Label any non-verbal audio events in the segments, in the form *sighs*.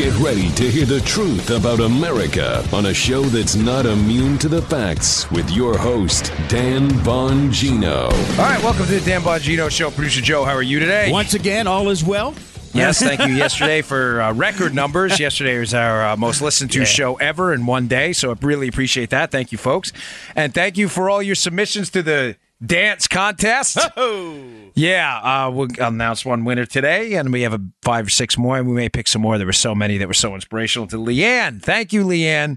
Get ready to hear the truth about America on a show that's not immune to the facts with your host, Dan Bongino. All right, welcome to the Dan Bongino Show. Producer Joe, how are you today? Once again, all is well. Yes, *laughs* thank you. Yesterday for uh, record numbers. Yesterday was our uh, most listened to Yeah. show ever in one day. So I really appreciate that. Thank you, folks. And thank you for all your submissions to the dance contest. *laughs* Yeah, uh, we'll announce one winner today, and we have a five or six more, and we may pick some more. There were so many that were so inspirational. To Leanne, thank you, Leanne,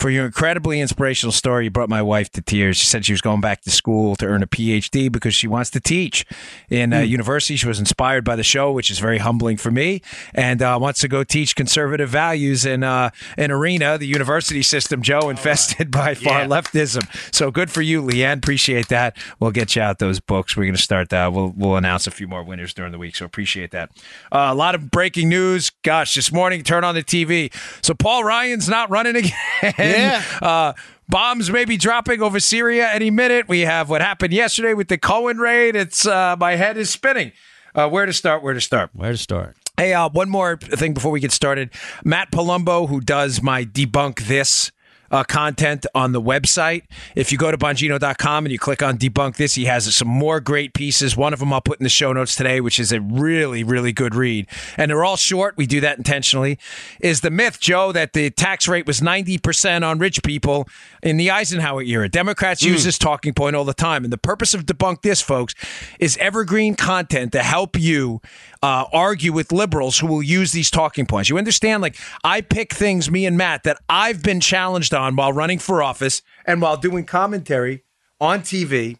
for your incredibly inspirational story. You brought my wife to tears. She said she was going back to school to earn a PhD because she wants to teach in uh, university. She was inspired by the show, which is very humbling for me, and uh, wants to go teach conservative values in uh, an arena, the university system, Joe, infested by far leftism. So good for you, Leanne. Appreciate that. We'll get you out those books. We're going to start that. We'll we'll announce a few more winners during the week. So appreciate that. Uh, a lot of breaking news. Gosh, this morning, turn on the TV. So Paul Ryan's not running *laughs* again. Yeah. Uh, bombs may be dropping over Syria any minute. We have what happened yesterday with the Cohen raid. It's uh, my head is spinning. Uh, where to start? Where to start? Where to start? Hey, uh, one more thing before we get started. Matt Palumbo, who does my debunk this uh, content on the website, if you go to Bongino.com and you click on debunk this, he has some more great pieces. One of them I'll put in the show notes today, which is a really, really good read. And they're all short. We do that intentionally. Is the myth, Joe, that the tax rate was 90% on rich people in the Eisenhower era. Democrats use this talking point all the time. And the purpose of debunk this, folks, is evergreen content to help you uh, argue with liberals who will use these talking points. You understand? Like, I pick things, me and Matt, that I've been challenged on while running for office and while doing commentary on TV.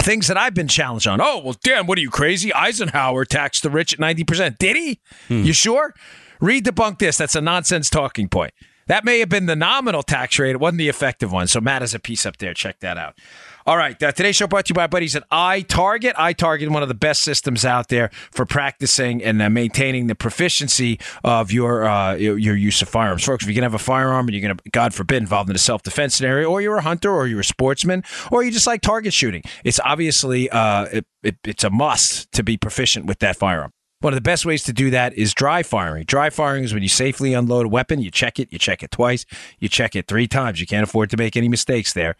Things that I've been challenged on. Oh, well, damn, what are you crazy? Eisenhower taxed the rich at 90%. Did he? Hmm. You sure? Read debunk this. That's a nonsense talking point. That may have been the nominal tax rate. It wasn't the effective one. So Matt has a piece up there. Check that out. All right. Uh, today's show brought to you by buddies at iTarget. iTarget, one of the best systems out there for practicing and uh, maintaining the proficiency of your, uh, your your use of firearms. Folks, if you're going to have a firearm and you're going to, God forbid, involved in a self defense scenario, or you're a hunter, or you're a sportsman, or you just like target shooting, it's obviously uh, it, it, it's a must to be proficient with that firearm. One of the best ways to do that is dry firing. Dry firing is when you safely unload a weapon. You check it, you check it twice, you check it three times. You can't afford to make any mistakes there.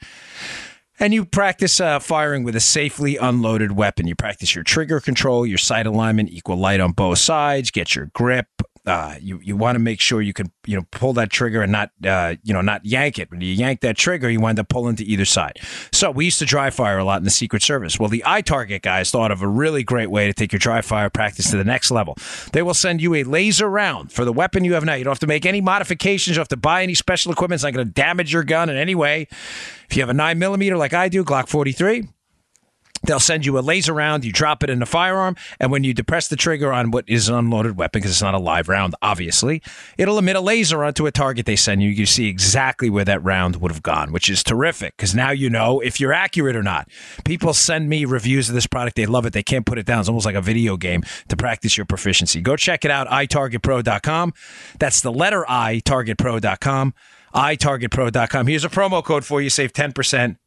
And you practice uh, firing with a safely unloaded weapon. You practice your trigger control, your sight alignment, equal light on both sides, get your grip. Uh, you you want to make sure you can you know pull that trigger and not uh, you know not yank it. When you yank that trigger, you wind up pulling to either side. So we used to dry fire a lot in the Secret Service. Well, the iTarget guys thought of a really great way to take your dry fire practice to the next level. They will send you a laser round for the weapon you have now. You don't have to make any modifications. You don't have to buy any special equipment. It's not going to damage your gun in any way. If you have a nine millimeter like I do, Glock 43, They'll send you a laser round. You drop it in a firearm, and when you depress the trigger on what is an unloaded weapon, because it's not a live round, obviously, it'll emit a laser onto a target they send you. You see exactly where that round would have gone, which is terrific because now you know if you're accurate or not. People send me reviews of this product; they love it. They can't put it down. It's almost like a video game to practice your proficiency. Go check it out. itargetpro.com. That's the letter I. Targetpro.com. itargetpro.com. Here's a promo code for you. Save ten percent.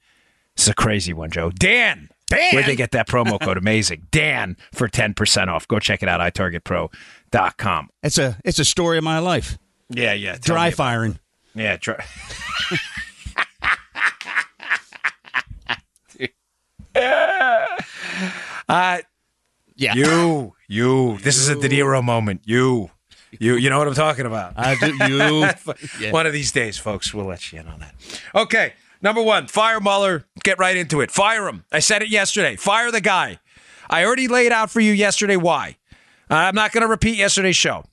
It's a crazy one, Joe. Dan. Dan? Where'd they get that promo code? Amazing. Dan for 10% off. Go check it out, itargetpro.com. It's a it's a story of my life. Yeah, yeah. Dry firing. Yeah, dry. *laughs* uh, Yeah. you, you. This is a De Niro moment. You. You you know what I'm talking about. I do, you. Yeah. *laughs* One of these days, folks, we'll let you in on that. Okay, number one, fire Mueller. Get right into it. Fire him. I said it yesterday. Fire the guy. I already laid out for you yesterday why. Uh, I'm not going to repeat yesterday's show,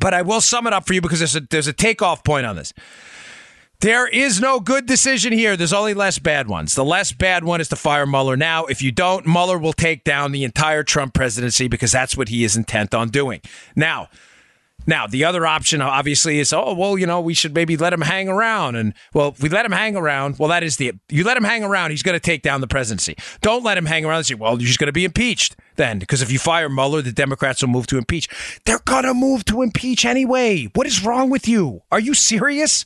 but I will sum it up for you because there's a there's a takeoff point on this. There is no good decision here. There's only less bad ones. The less bad one is to fire Mueller now. If you don't, Mueller will take down the entire Trump presidency because that's what he is intent on doing. Now, now, the other option obviously is, oh, well, you know, we should maybe let him hang around. And, well, if we let him hang around, well, that is the, you let him hang around, he's going to take down the presidency. Don't let him hang around and say, well, just going to be impeached then. Because if you fire Mueller, the Democrats will move to impeach. They're going to move to impeach anyway. What is wrong with you? Are you serious?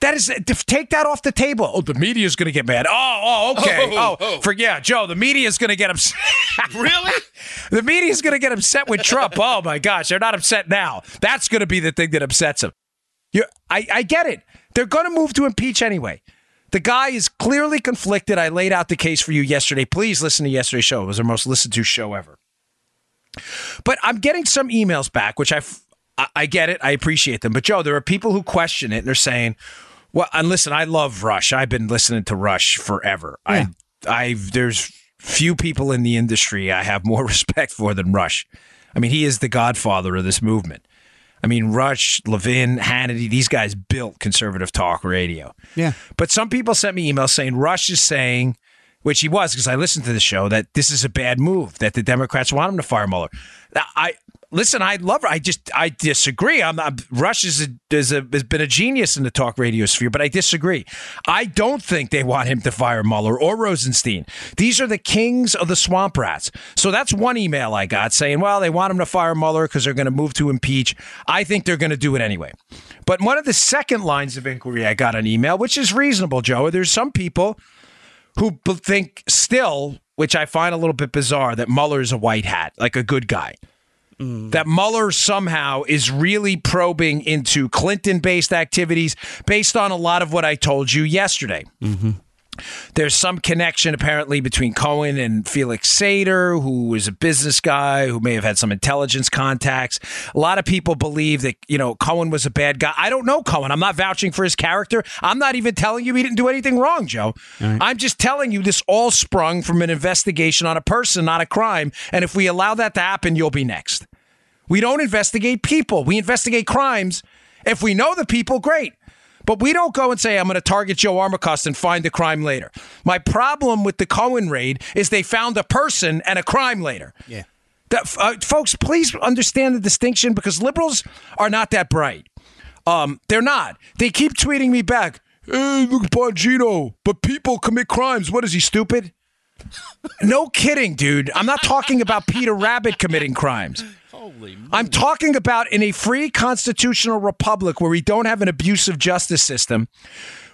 That is take that off the table. Oh, the media is going to get mad. Oh, oh, okay. Oh, oh, for yeah, Joe, the media is going to get upset. *laughs* really? the media is going to get upset with Trump. *laughs* Oh my gosh, they're not upset now. That's going to be the thing that upsets them. You, I, I get it. They're going to move to impeach anyway. The guy is clearly conflicted. I laid out the case for you yesterday. Please listen to yesterday's show. It was our most listened to show ever. But I'm getting some emails back, which I, I get it. I appreciate them. But Joe, there are people who question it and they're saying, well, and listen, I love Rush. I've been listening to Rush forever. Yeah. I, I, there's few people in the industry I have more *laughs* respect for than Rush. I mean, he is the godfather of this movement. I mean, Rush, Levin, Hannity, these guys built conservative talk radio. Yeah. But some people sent me emails saying Rush is saying, which he was because I listened to the show, that this is a bad move, that the Democrats want him to fire Mueller. Now, I listen, I love. I just I disagree. I'm not, Rush is a, is a, has been a genius in the talk radio sphere, but I disagree. I don't think they want him to fire Mueller or Rosenstein. These are the kings of the swamp rats. So that's one email I got saying, well, they want him to fire Mueller because they're going to move to impeach. I think they're going to do it anyway. But one of the second lines of inquiry I got an email, which is reasonable, Joe. There's some people who think still, which I find a little bit bizarre, that Mueller is a white hat, like a good guy. Mm. That Mueller somehow is really probing into Clinton based activities based on a lot of what I told you yesterday. Mm-hmm. There's some connection apparently between Cohen and Felix Sater, who is a business guy who may have had some intelligence contacts. A lot of people believe that, you know, Cohen was a bad guy. I don't know Cohen. I'm not vouching for his character. I'm not even telling you he didn't do anything wrong, Joe. Right. I'm just telling you this all sprung from an investigation on a person, not a crime. And if we allow that to happen, you'll be next. We don't investigate people. We investigate crimes. If we know the people, great. But we don't go and say, I'm going to target Joe Armacost and find the crime later. My problem with the Cohen raid is they found a person and a crime later. Yeah. That, uh, folks, please understand the distinction because liberals are not that bright. Um, they're not. They keep tweeting me back, hey, look at Bongino, but people commit crimes. What is he, stupid? *laughs* no kidding, dude. I'm not talking about Peter Rabbit committing crimes. I'm talking about in a free constitutional republic where we don't have an abusive justice system,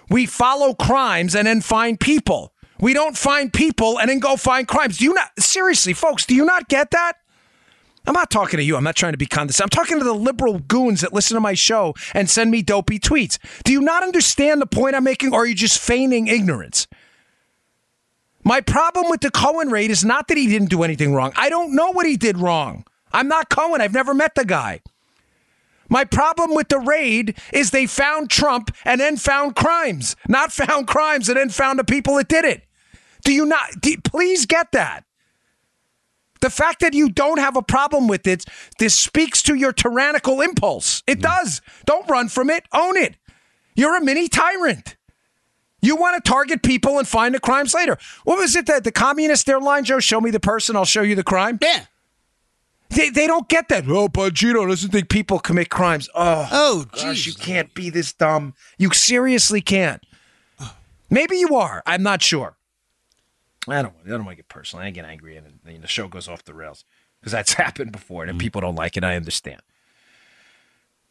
we follow crimes and then find people. We don't find people and then go find crimes. Do you not seriously, folks, do you not get that? I'm not talking to you. I'm not trying to be condescending. I'm talking to the liberal goons that listen to my show and send me dopey tweets. Do you not understand the point I'm making, or are you just feigning ignorance? My problem with the Cohen raid is not that he didn't do anything wrong. I don't know what he did wrong. I'm not Cohen. I've never met the guy. My problem with the raid is they found Trump and then found crimes, not found crimes and then found the people that did it. Do you not? Do, please get that. The fact that you don't have a problem with it, this speaks to your tyrannical impulse. It mm. does. Don't run from it. Own it. You're a mini tyrant. You want to target people and find the crimes later. What was it that the communist airline, Joe? Show me the person, I'll show you the crime. Yeah. They, they don't get that. Oh, Bongino doesn't think people commit crimes. Oh, oh, gosh, you can't be this dumb. You seriously can't. Maybe you are. I'm not sure. I don't. I don't want to get personal. I get angry and, and the show goes off the rails because that's *laughs* happened before and mm people don't like it. I understand.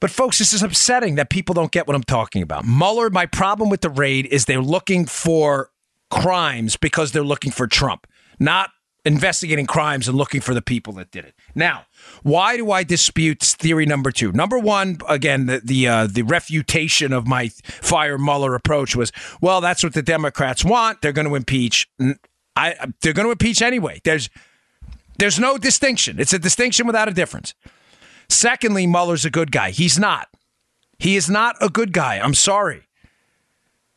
But folks, this is upsetting that people don't get what I'm talking about. Mueller, my problem with the raid is they're looking for crimes because they're looking for Trump, not investigating crimes and looking for the people that did it. Now, why do I dispute theory number two? Number one, again, the the, uh, the refutation of my fire Mueller approach was, well, that's what the Democrats want. They're going to impeach. I they're going to impeach anyway. There's there's no distinction. It's a distinction without a difference. Secondly, Mueller's a good guy. He's not. He is not a good guy. I'm sorry.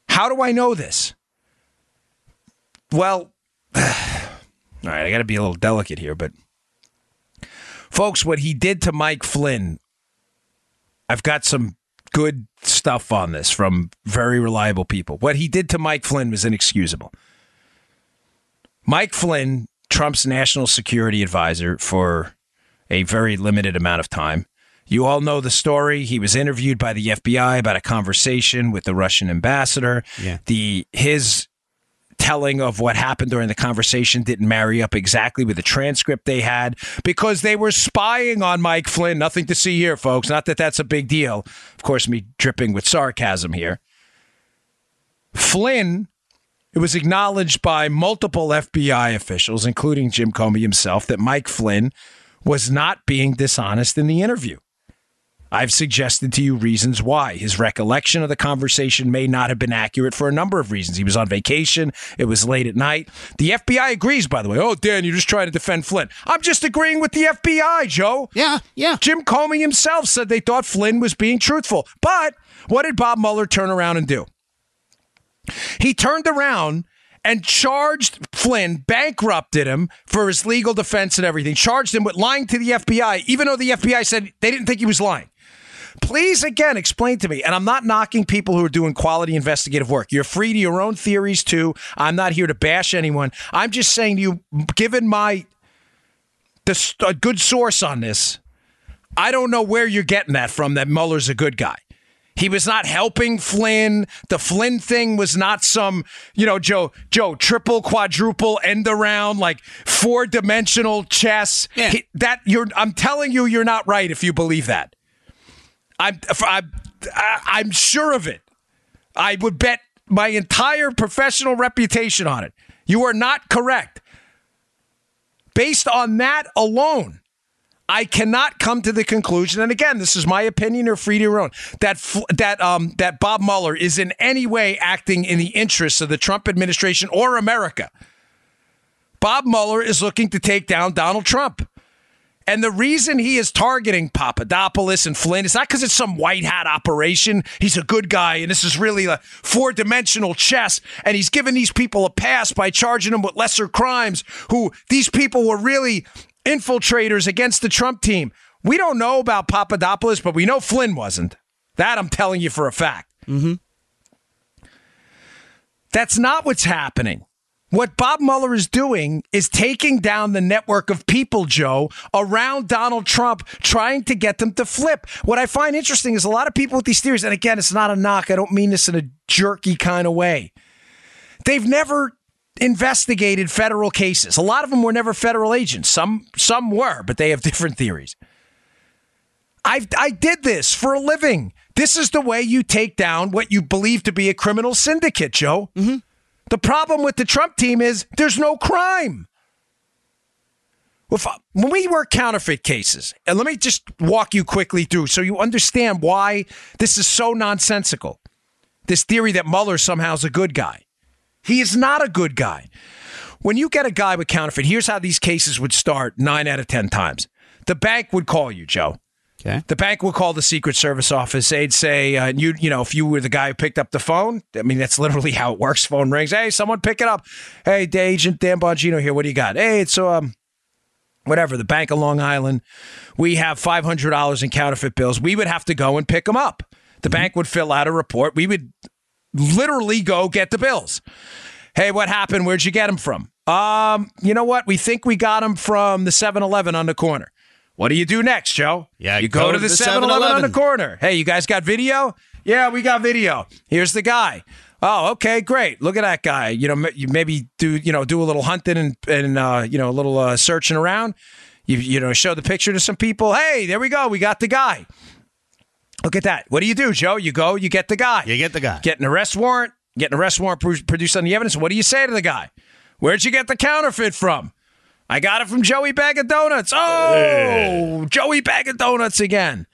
How do I know this? Well. *sighs* All right, I got to be a little delicate here, but folks, what he did to Mike Flynn, I've got some good stuff on this from very reliable people. What he did to Mike Flynn was inexcusable. Mike Flynn, Trump's national security advisor for a very limited amount of time. You all know the story. He was interviewed by the FBI about a conversation with the Russian ambassador. Yeah. The his telling of what happened during the conversation didn't marry up exactly with the transcript they had because they were spying on Mike Flynn. Nothing to see here, folks. Not that that's a big deal. Of course, me dripping with sarcasm here. Flynn, it was acknowledged by multiple FBI officials, including Jim Comey himself, that Mike Flynn was not being dishonest in the interview. I've suggested to you reasons why. His recollection of the conversation may not have been accurate for a number of reasons. He was on vacation, it was late at night. The FBI agrees, by the way. Oh, Dan, you're just trying to defend Flynn. I'm just agreeing with the FBI, Joe. Yeah, yeah. Jim Comey himself said they thought Flynn was being truthful. But what did Bob Mueller turn around and do? He turned around and charged Flynn, bankrupted him for his legal defense and everything, charged him with lying to the FBI, even though the FBI said they didn't think he was lying. Please, again, explain to me. And I'm not knocking people who are doing quality investigative work. You're free to your own theories, too. I'm not here to bash anyone. I'm just saying to you, given my the, a good source on this, I don't know where you're getting that from that Mueller's a good guy. He was not helping Flynn. The Flynn thing was not some, you know, Joe, Joe, triple, quadruple end around, like four dimensional chess. Yeah. He, that you're, I'm telling you, you're not right if you believe that. I'm, I'm, I'm sure of it. I would bet my entire professional reputation on it. You are not correct. Based on that alone, I cannot come to the conclusion, and again, this is my opinion. You're free to your own. That that um that Bob Mueller is in any way acting in the interests of the Trump administration or America. Bob Mueller is looking to take down Donald Trump. And the reason he is targeting Papadopoulos and Flynn is not because it's some white hat operation. He's a good guy, and this is really a four dimensional chess. And he's giving these people a pass by charging them with lesser crimes. Who these people were really infiltrators against the Trump team. We don't know about Papadopoulos, but we know Flynn wasn't. That I'm telling you for a fact. Mm-hmm. That's not what's happening. What Bob Mueller is doing is taking down the network of people, Joe, around Donald Trump, trying to get them to flip. What I find interesting is a lot of people with these theories, and again, it's not a knock. I don't mean this in a jerky kind of way. They've never investigated federal cases. A lot of them were never federal agents. Some some were, but they have *laughs* different theories. I I did this for a living. This is the way you take down what you believe to be a criminal syndicate, Joe. Mm-hmm. The problem with the Trump team is there's no crime. When we work counterfeit cases, and let me just walk you quickly through so you understand why this is so nonsensical. This theory that Mueller somehow is a good guy. He is not a good guy. When you get a guy with counterfeit, here's how these cases would start nine out of 10 times. The bank would call you, Joe. Okay. The bank will call the Secret Service office. They'd say, uh, you, you know, if you were the guy who picked up the phone, I mean, that's literally *laughs* how it works. Phone rings. Hey, someone pick it up. Hey, Agent Dan Bongino here. What do you got? Hey, it's um, whatever. The Bank of Long Island. We have five hundred dollars in counterfeit bills. We would have to go and pick them up. The bank would fill out a report. We would literally go get the bills. Hey, what happened? Where'd you get them from? Um, you know what? We think we got them from the 7-Eleven on the corner. What do you do next, Joe? Yeah, you go, go to to the the 7 Eleven on the corner. Hey, you guys got video? Yeah, we got video. Here's the guy. Oh, okay, great. Look at that guy. You know, you maybe do you know do a little hunting and and uh, you know a little uh, searching around. You you know show the picture to some people. Hey, there we go. We got the guy. Look at that. What do you do, Joe? You go, you get the guy. You get the guy. Get an arrest warrant. Get an arrest warrant produced on the evidence. What do you say to the guy? Where'd you get the counterfeit from? I got it from Joey Bag of Donuts. Oh, Joey Bag of Donuts again.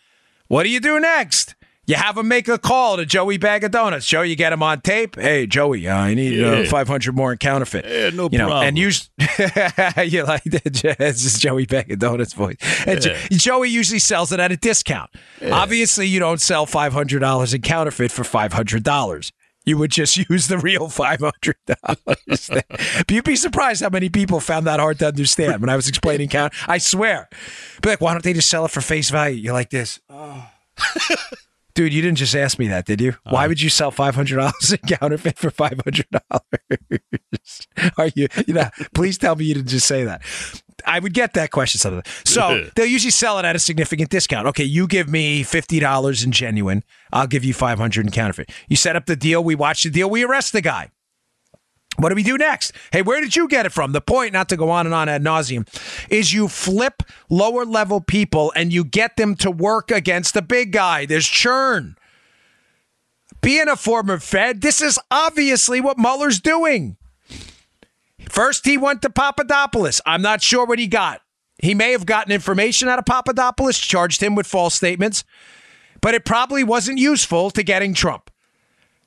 What do you do next? You have him make a call to Joey Bag of Donuts. Joe, you get him on tape. Hey, Joey, uh, I need uh, 500 more in counterfeit. Yeah, no you know, problem. And you, *laughs* you like that? *laughs* It's just Joey Bag of Donuts voice. And Jo- Joey usually sells it at a discount. Obviously, you don't sell $500 in counterfeit for $500. You would just *laughs* use the real five hundred dollars. *laughs* You'd be surprised how many people found that hard to understand when I was explaining count. I swear, be like, why don't they just sell it for face value? You're like this, oh. *laughs* dude. You didn't just ask me that, did you? Uh-huh. Why would you sell five hundred dollars in counterfeit for five hundred dollars? Are you? You know, please tell me you didn't just say that. I would get that question sometimes. So they'll usually sell it at a significant discount. Okay, you give me fifty dollars in genuine, I'll give you five hundred in counterfeit. You set up the deal, we watch the deal, we arrest the guy. What do we do next? Hey, where did you get it from? The point, not to go on and on ad nauseum, is you flip lower level people and you get them to work against the big guy. There's churn. Being a former Fed, this is obviously what Mueller's doing. First, he went to Papadopoulos. I'm not sure what he got. He may have gotten information out of Papadopoulos, charged him with false statements, but it probably wasn't useful to getting Trump.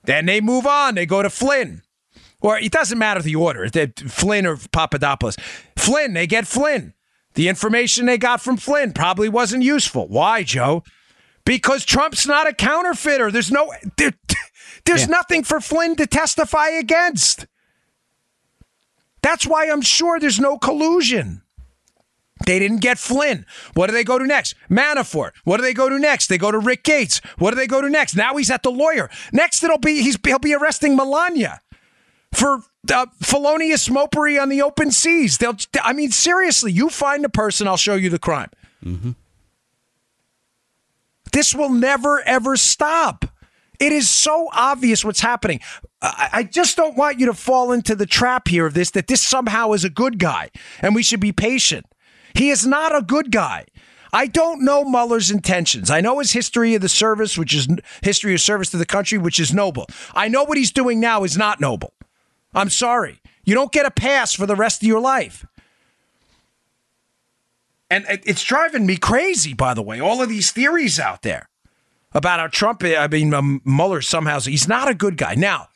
Then they move on. They go to Flynn. Or it doesn't matter the order, Flynn or Papadopoulos. Flynn, they get Flynn. The information they got from Flynn probably wasn't useful. Why, Joe? Because Trump's not a counterfeiter. There's no there, *laughs* there's yeah. nothing for Flynn to testify against. That's why I'm sure there's no collusion. They didn't get Flynn. What do they go to next? Manafort. What do they go to next? They go to Rick Gates. What do they go to next? Now he's at the lawyer. Next, it'll be he's he'll be arresting Melania for uh, felonious mopery on the open seas. They'll. I mean, seriously, you find a person, I'll show you the crime. Mm-hmm. This will never ever stop. It is so obvious what's happening. I just don't want you to fall into the trap here of this that this somehow is a good guy and we should be patient. He is not a good guy. I don't know Mueller's intentions. I know his history of the service, which is history of service to the country, which is noble. I know what he's doing now is not noble. I'm sorry. You don't get a pass for the rest of your life. And it's driving me crazy, by the way, all of these theories out there about how Trump, I mean, um, Mueller somehow, he's not a good guy. Now,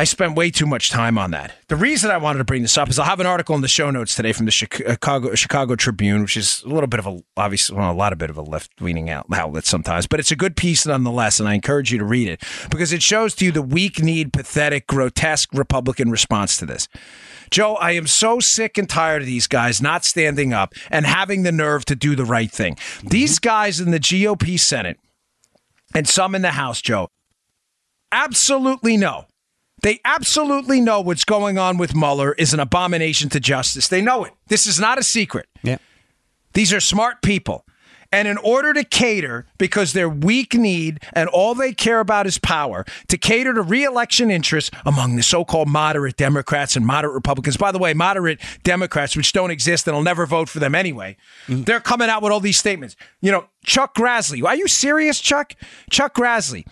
I spent way too much time on that. The reason I wanted to bring this up is I'll have an article in the show notes today from the Chicago Chicago Tribune, which is a little bit of a obviously well, a lot of bit of a left leaning outlet sometimes, but it's a good piece nonetheless, and I encourage you to read it because it shows to you the weak kneed, pathetic, grotesque Republican response to this. Joe, I am so sick and tired of these guys not standing up and having the nerve to do the right thing. Mm-hmm. These guys in the GOP Senate and some in the House, Joe, absolutely know they absolutely know what's going on with Mueller is an abomination to justice. They know it. This is not a secret. Yeah. These are smart people. And in order to cater, because they're weak kneed and all they care about is power, to cater to reelection interests among the so called moderate Democrats and moderate Republicans. By the way, moderate Democrats, which don't exist and will never vote for them anyway, mm-hmm. they're coming out with all these statements. You know, Chuck Grassley. Are you serious, Chuck? Chuck Grassley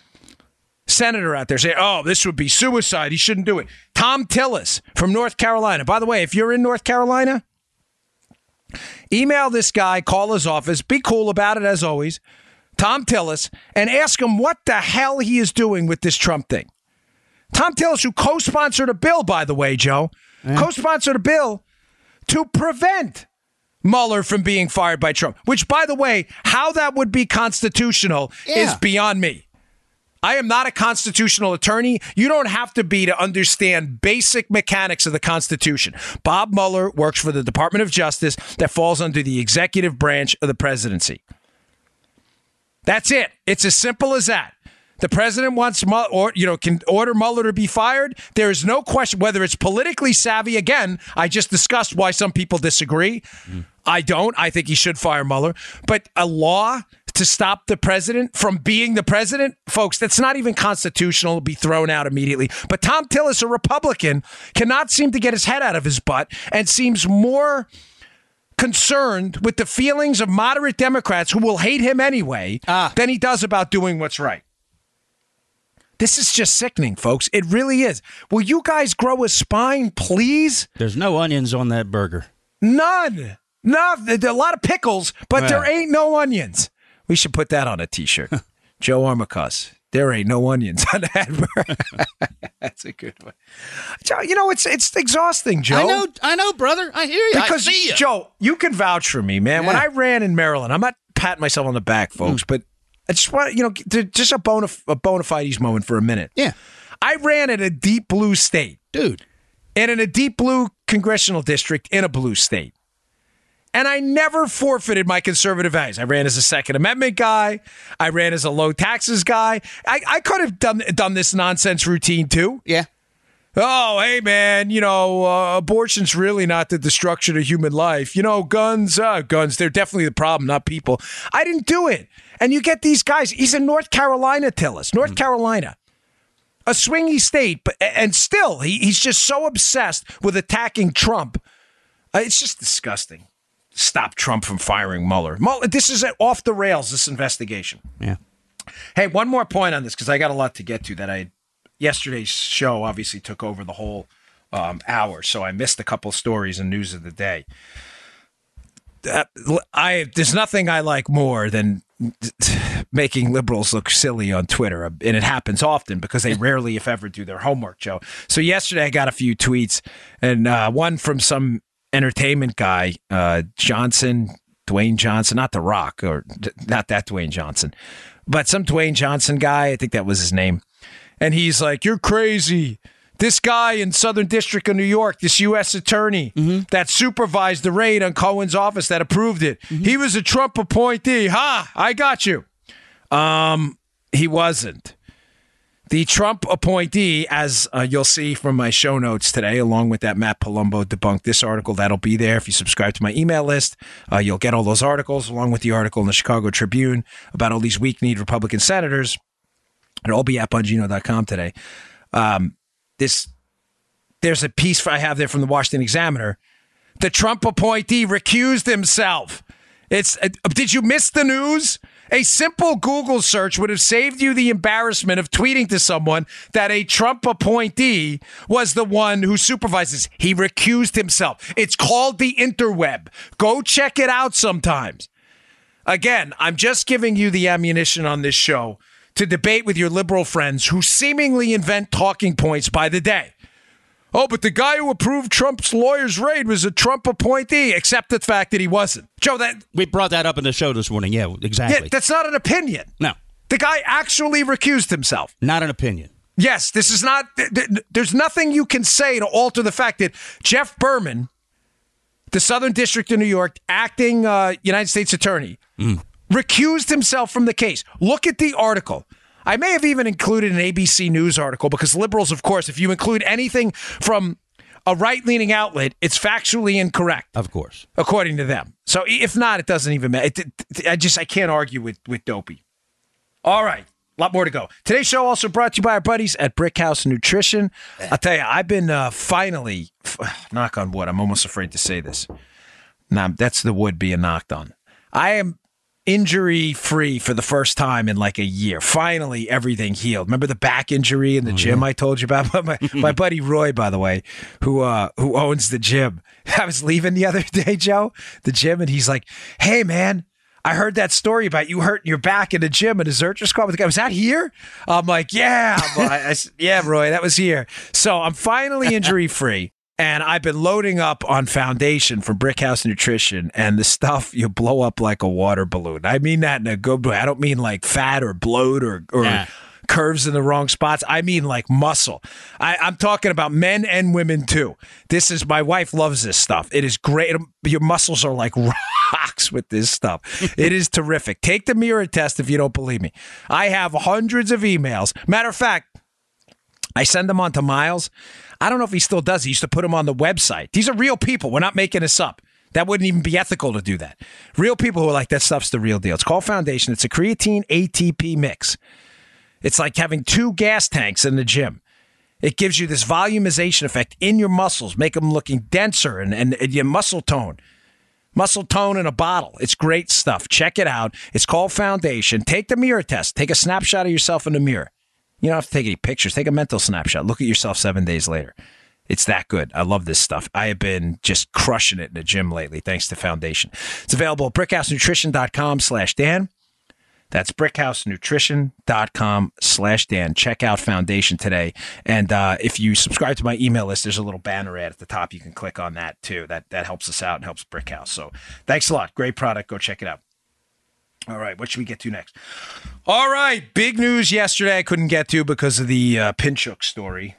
senator out there saying, oh, this would be suicide. He shouldn't do it. Thom Tillis from North Carolina. By the way, if you're in North Carolina, email this guy, call his office, be cool about it as always, Thom Tillis, and ask him what the hell he is doing with this Trump thing. Thom Tillis, who co sponsored a bill, by the way, Joe, yeah. co sponsored a bill to prevent Mueller from being fired by Trump, which, by the way, how that would be constitutional yeah. is beyond me. I am not a constitutional attorney. You don't have to be to understand basic mechanics of the Constitution. Bob Mueller works for the Department of Justice that falls under the executive branch of the presidency. That's it. It's as simple as that. The president wants or you know can order Mueller to be fired. There is no question whether it's politically savvy. Again, I just discussed why some people disagree. Mm. I don't. I think he should fire Mueller. But a law to stop the president from being the president, folks, that's not even constitutional. It'll be thrown out immediately. But Thom Tillis, a Republican, cannot seem to get his head out of his butt and seems more concerned with the feelings of moderate Democrats who will hate him anyway ah. than he does about doing what's right. This is just sickening, folks. It really is. Will you guys grow a spine, please? There's no onions on that burger. None. No, a lot of pickles, but there ain't no onions. We should put that on a T-shirt. *laughs* Joe Armacost. There ain't no onions on that. *laughs* That's a good one. Joe, you know it's it's exhausting, Joe. I know, I know, brother. I hear you. Because you. Joe, you can vouch for me, man. Yeah. When I ran in Maryland, I'm not patting myself on the back, folks, mm. but I just want you know just a bona a bona fides moment for a minute. Yeah, I ran in a deep blue state, dude, and in a deep blue congressional district in a blue state and I never forfeited my conservative values. I ran as a Second Amendment guy. I ran as a low taxes guy. I, I could have done done this nonsense routine too. Yeah. Oh, hey man, you know, uh, abortion's really not the destruction of human life. You know, guns, uh, guns, they're definitely the problem, not people. I didn't do it. And you get these guys. He's in North Carolina, Tillis. North mm. Carolina a swingy state, but and still he, he's just so obsessed with attacking Trump. Uh, it's just disgusting stop Trump from firing Mueller. Mueller this is off the rails, this investigation. Yeah. Hey, one more point on this because I got a lot to get to. That I yesterday's show obviously took over the whole um, hour, so I missed a couple stories and news of the day. Uh, I there's nothing I like more than *laughs* making liberals look silly on Twitter, and it happens often because they rarely, if ever, do their homework, Joe. So yesterday I got a few tweets, and uh, one from some entertainment guy, uh, Johnson, Dwayne Johnson, not The Rock, or not that Dwayne Johnson, but some Dwayne Johnson guy. I think that was his name, and he's like, "You're crazy." This guy in Southern District of New York, this U.S. attorney mm-hmm. that supervised the raid on Cohen's office that approved it, mm-hmm. he was a Trump appointee. Ha! I got you. Um, he wasn't. The Trump appointee, as uh, you'll see from my show notes today, along with that Matt Palumbo debunked this article, that'll be there. If you subscribe to my email list, uh, you'll get all those articles, along with the article in the Chicago Tribune about all these weak kneed Republican senators. It'll all be at Bongino.com today. Um, this there's a piece I have there from the Washington Examiner. The Trump appointee recused himself. It's uh, did you miss the news? A simple Google search would have saved you the embarrassment of tweeting to someone that a Trump appointee was the one who supervises. He recused himself. It's called the interweb. Go check it out sometimes. Again, I'm just giving you the ammunition on this show to debate with your liberal friends who seemingly invent talking points by the day. Oh, but the guy who approved Trump's lawyer's raid was a Trump appointee, except the fact that he wasn't. Joe, that we brought that up in the show this morning. Yeah, exactly. Yeah, that's not an opinion. No, the guy actually recused himself. Not an opinion. Yes, this is not. There's nothing you can say to alter the fact that Jeff Berman, the Southern District of New York, acting uh, United States Attorney, mm recused himself from the case. Look at the article. I may have even included an ABC News article because liberals, of course, if you include anything from a right leaning outlet, it's factually incorrect. Of course. According to them. So if not, it doesn't even matter. I just, I can't argue with, with Dopey. All right. A lot more to go. Today's show also brought to you by our buddies at Brickhouse Nutrition. I'll tell you, I've been uh, finally, *sighs* knock on wood, I'm almost afraid to say this. Now, that's the wood being knocked on. I am injury free for the first time in like a year. Finally, everything healed. Remember the back injury in the oh, gym yeah. I told you about? *laughs* my, *laughs* my buddy Roy, by the way, who uh, who owns the gym. *laughs* I was leaving the other day, Joe, the gym, and he's like, "Hey, man." I heard that story about you hurting your back in the gym at a Zercher squat with the guy. Was that here? I'm like, yeah, I, I, yeah, Roy, that was here. So I'm finally injury free. And I've been loading up on foundation from Brickhouse Nutrition, and the stuff you blow up like a water balloon. I mean that in a good way. I don't mean like fat or bloat or or yeah. curves in the wrong spots. I mean like muscle. I, I'm talking about men and women too. This is my wife loves this stuff. It is great. Your muscles are like *laughs* rocks with this stuff. it is terrific. Take the mirror test if you don't believe me. I have hundreds of emails. Matter of fact, I send them on to Miles. I don't know if he still does. He used to put them on the website. These are real people. We're not making this up. That wouldn't even be ethical to do that. Real people who are like, that stuff's the real deal. It's called Foundation. It's a creatine ATP mix. It's like having two gas tanks in the gym. It gives you this volumization effect in your muscles, make them looking denser and, and, and your muscle tone. Muscle tone in a bottle. It's great stuff. Check it out. It's called Foundation. Take the mirror test. Take a snapshot of yourself in the mirror. You don't have to take any pictures. Take a mental snapshot. Look at yourself seven days later. It's that good. I love this stuff. I have been just crushing it in the gym lately, thanks to Foundation. It's available at brickhousenutrition.com slash Dan. That's brickhousenutrition.com slash Dan. Check out Foundation today. And uh, if you subscribe to my email list, there's a little banner ad at the top. You can click on that too. That that helps us out and helps Brickhouse. So thanks a lot. Great product. Go check it out. All right, what should we get to next? All right, big news yesterday I couldn't get to because of the uh, Pinchuk story.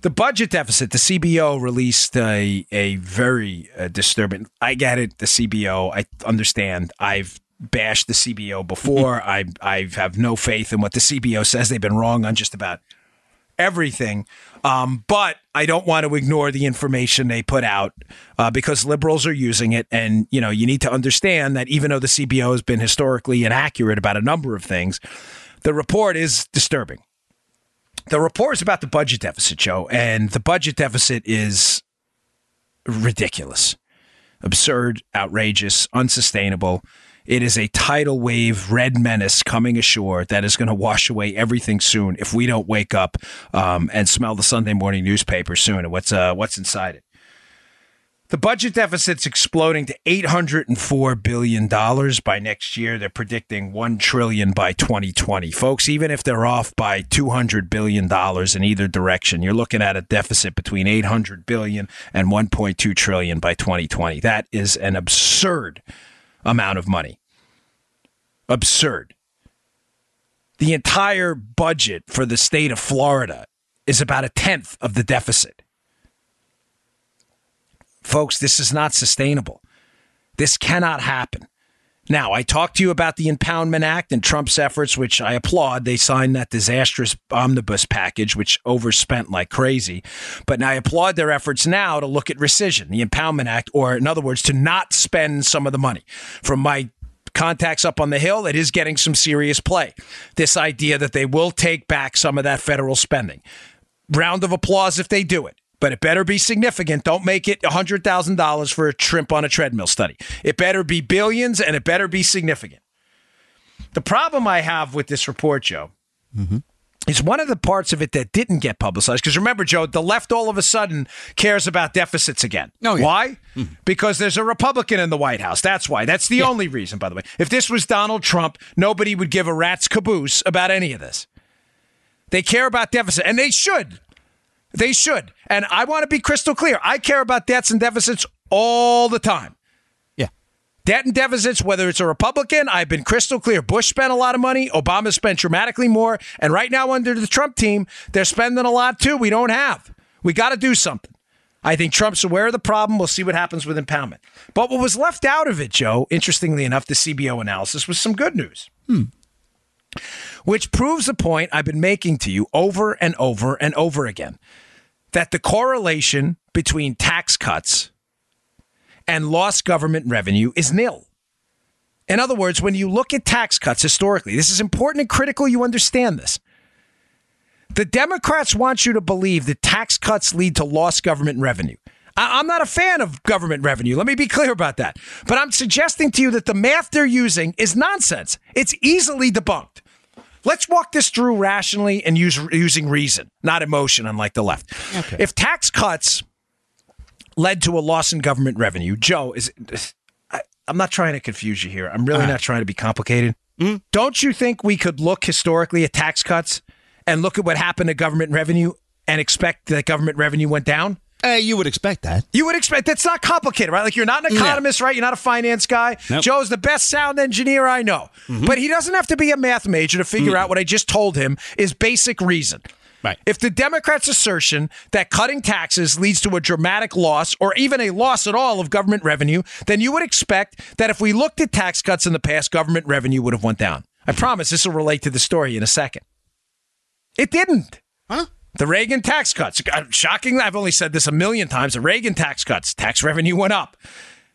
The budget deficit, the CBO released a, a very uh, disturbing. I get it, the CBO. I understand. I've bashed the CBO before. *laughs* I I have no faith in what the CBO says. They've been wrong on just about everything. Um, but I don't want to ignore the information they put out uh, because liberals are using it. And, you know, you need to understand that even though the CBO has been historically inaccurate about a number of things, the report is disturbing. The report is about the budget deficit, Joe, and the budget deficit is ridiculous, absurd, outrageous, unsustainable. It is a tidal wave, red menace coming ashore that is going to wash away everything soon if we don't wake up um, and smell the Sunday morning newspaper soon and what's uh, what's inside it. The budget deficit's exploding to $804 billion by next year. They're predicting 1 trillion by 2020. Folks, even if they're off by $200 billion in either direction, you're looking at a deficit between $800 billion and $1.2 trillion by 2020. That is an absurd amount of money. Absurd. The entire budget for the state of Florida is about a tenth of the deficit. Folks, this is not sustainable. This cannot happen. Now, I talked to you about the Impoundment Act and Trump's efforts, which I applaud. They signed that disastrous omnibus package, which overspent like crazy. But I applaud their efforts now to look at rescission, the Impoundment Act, or in other words, to not spend some of the money. From my contacts up on the Hill, it is getting some serious play. This idea that they will take back some of that federal spending. Round of applause if they do it but it better be significant. Don't make it $100,000 for a shrimp on a treadmill study. It better be billions and it better be significant. The problem I have with this report, Joe, mm-hmm. is one of the parts of it that didn't get publicized. Because remember, Joe, the left all of a sudden cares about deficits again. Oh, yeah. Why? Mm-hmm. Because there's a Republican in the White House. That's why. That's the yeah. only reason, by the way. If this was Donald Trump, nobody would give a rat's caboose about any of this. They care about deficit, and they should. They should. And I want to be crystal clear. I care about debts and deficits all the time. Yeah. Debt and deficits, whether it's a Republican, I've been crystal clear. Bush spent a lot of money. Obama spent dramatically more. And right now, under the Trump team, they're spending a lot too. We don't have. We got to do something. I think Trump's aware of the problem. We'll see what happens with impoundment. But what was left out of it, Joe, interestingly enough, the CBO analysis was some good news. Hmm. Which proves the point I've been making to you over and over and over again that the correlation between tax cuts and lost government revenue is nil. In other words, when you look at tax cuts historically, this is important and critical you understand this. The Democrats want you to believe that tax cuts lead to lost government revenue. I'm not a fan of government revenue. Let me be clear about that. But I'm suggesting to you that the math they're using is nonsense. It's easily debunked. Let's walk this through rationally and use using reason, not emotion, unlike the left. Okay. If tax cuts led to a loss in government revenue, Joe is. I, am not trying to confuse you here. I'm really right. not trying to be complicated. Mm. Don't you think we could look historically at tax cuts and look at what happened to government revenue and expect that government revenue went down? Uh, you would expect that. You would expect that's not complicated, right? Like you're not an economist, right? You're not a finance guy. Nope. Joe's the best sound engineer I know, mm-hmm. but he doesn't have to be a math major to figure mm out what I just told him is basic reason. Right. If the Democrats' assertion that cutting taxes leads to a dramatic loss or even a loss at all of government revenue, then you would expect that if we looked at tax cuts in the past, government revenue would have went down. I promise this will relate to the story in a second. It didn't. Huh? The Reagan tax cuts. Uh, shockingly, I've only said this a million times. The Reagan tax cuts, tax revenue went up.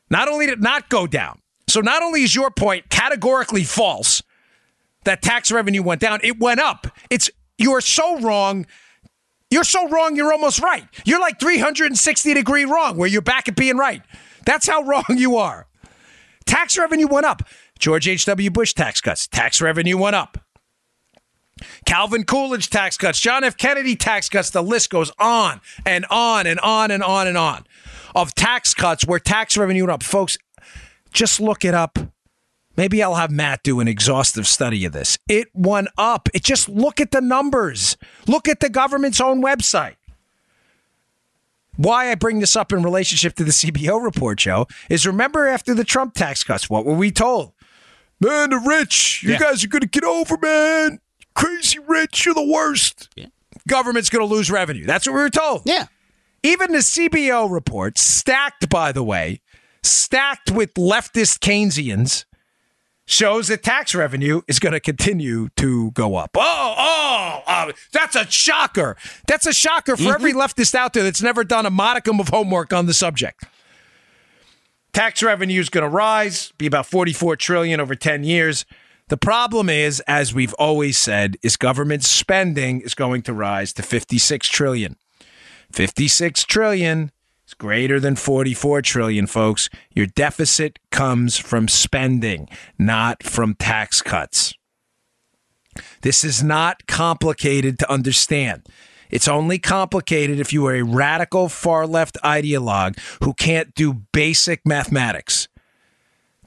Not only did it not go down, so not only is your point categorically false that tax revenue went down, it went up. It's you are so wrong. You're so wrong, you're almost right. You're like 360 degree wrong, where you're back at being right. That's how wrong you are. Tax revenue went up. George H.W. Bush tax cuts, tax revenue went up. Calvin Coolidge tax cuts, John F. Kennedy tax cuts, the list goes on and on and on and on and on of tax cuts where tax revenue went up. Folks, just look it up. Maybe I'll have Matt do an exhaustive study of this. It went up. It just look at the numbers. Look at the government's own website. Why I bring this up in relationship to the CBO report, Joe, is remember after the Trump tax cuts, what were we told? Man, the rich, you yeah. guys are going to get over, man crazy rich, you're the worst. Yeah. Government's going to lose revenue. That's what we were told. Yeah. Even the CBO report, stacked, by the way, stacked with leftist Keynesians, shows that tax revenue is going to continue to go up. Oh, oh, oh, that's a shocker. That's a shocker for mm-hmm. every leftist out there that's never done a modicum of homework on the subject. Tax revenue is going to rise, be about 44 trillion over 10 years. The problem is, as we've always said, is government spending is going to rise to 56 trillion. 56 trillion is greater than 44 trillion, folks. Your deficit comes from spending, not from tax cuts. This is not complicated to understand. It's only complicated if you are a radical far left ideologue who can't do basic mathematics.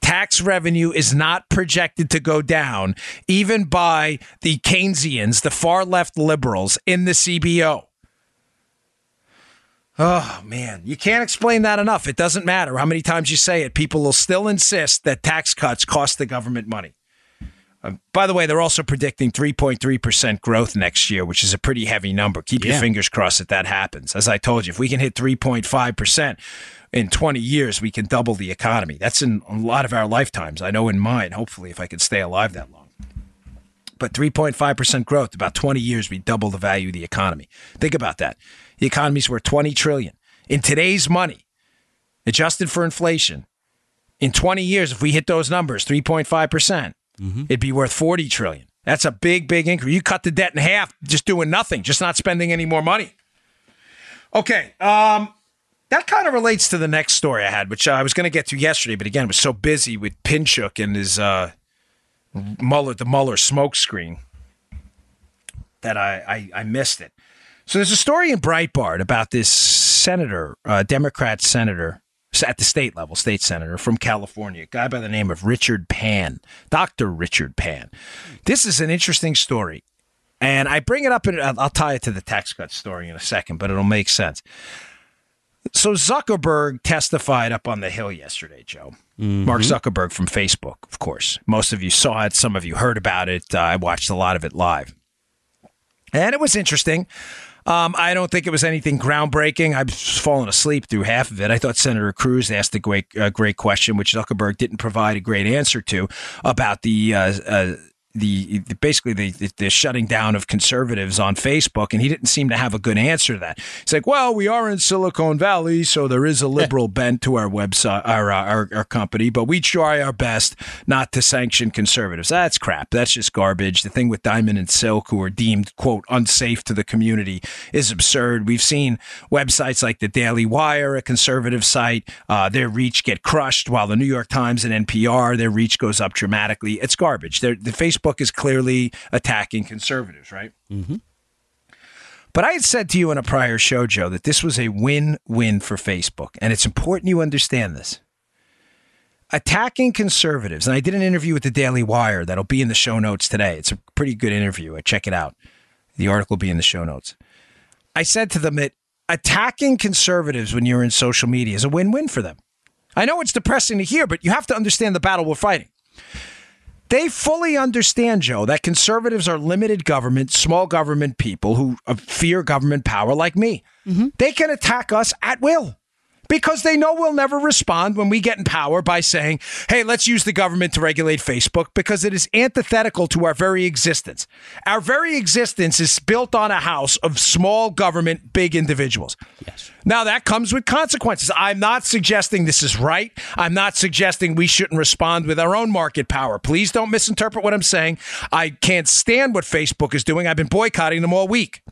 Tax revenue is not projected to go down, even by the Keynesians, the far left liberals in the CBO. Oh, man. You can't explain that enough. It doesn't matter how many times you say it. People will still insist that tax cuts cost the government money. Uh, by the way, they're also predicting 3.3% growth next year, which is a pretty heavy number. Keep your fingers crossed that that happens. As I told you, if we can hit 3.5% in 20 years, we can double the economy. That's in a lot of our lifetimes. I know in mine, hopefully, if I could stay alive that long. But 3.5% growth, about 20 years, we double the value of the economy. Think about that. The economy's worth 20 trillion. In today's money, adjusted for inflation, in 20 years, if we hit those numbers, 3.5%, percent it'd be worth 40 trillion. That's a big, big increase. You cut the debt in half just doing nothing, just not spending any more money. Okay. Um, that kind of relates to the next story I had, which I was going to get to yesterday, but again, was so busy with Pinchuk and his uh, Mueller, the Mueller smoke screen that I, I, I missed it. So there's a story in Breitbart about this senator, uh, Democrat senator at the state level, state senator from California, a guy by the name of Richard Pan, Dr. Richard Pan. This is an interesting story. And I bring it up, and I'll tie it to the tax cut story in a second, but it'll make sense. So Zuckerberg testified up on the Hill yesterday, Joe. Mark Zuckerberg from Facebook, of course. Most of you saw it. Some of you heard about it. Uh, I watched a lot of it live. And it was interesting. Um, I don't think it was anything groundbreaking. I've fallen asleep through half of it. I thought Senator Cruz asked a great, uh, great question, which Zuckerberg didn't provide a great answer to about the uh, uh, the, the basically the, the the shutting down of conservatives on Facebook, and he didn't seem to have a good answer to that. He's like, "Well, we are in Silicon Valley, so there is a liberal bent to our website, our, our our company, but we try our best not to sanction conservatives." That's crap. That's just garbage. The thing with Diamond and Silk, who are deemed quote unsafe to the community, is absurd. We've seen websites like the Daily Wire, a conservative site, uh, their reach get crushed, while the New York Times and NPR, their reach goes up dramatically. It's garbage. They're, the Facebook is clearly attacking conservatives, right? Mm-hmm. But I had said to you in a prior show, Joe, that this was a win-win for Facebook, and it's important you understand this. Attacking conservatives, and I did an interview with the Daily Wire that'll be in the show notes today. It's a pretty good interview. I Check it out. The article will be in the show notes. I said to them that attacking conservatives when you're in social media is a win win for them. I know it's depressing to hear, but you have to understand the battle we're fighting. They fully understand, Joe, that conservatives are limited government, small government people who uh, fear government power like me. They can attack us at will because they know we'll never respond when we get in power by saying, hey, let's use the government to regulate Facebook because it is antithetical to our very existence. Our very existence is built on a house of small government, big individuals. Yes. Now, that comes with consequences. I'm not suggesting this is right. I'm not suggesting we shouldn't respond with our own market power. Please don't misinterpret what I'm saying. I can't stand what Facebook is doing. I've been boycotting them all week.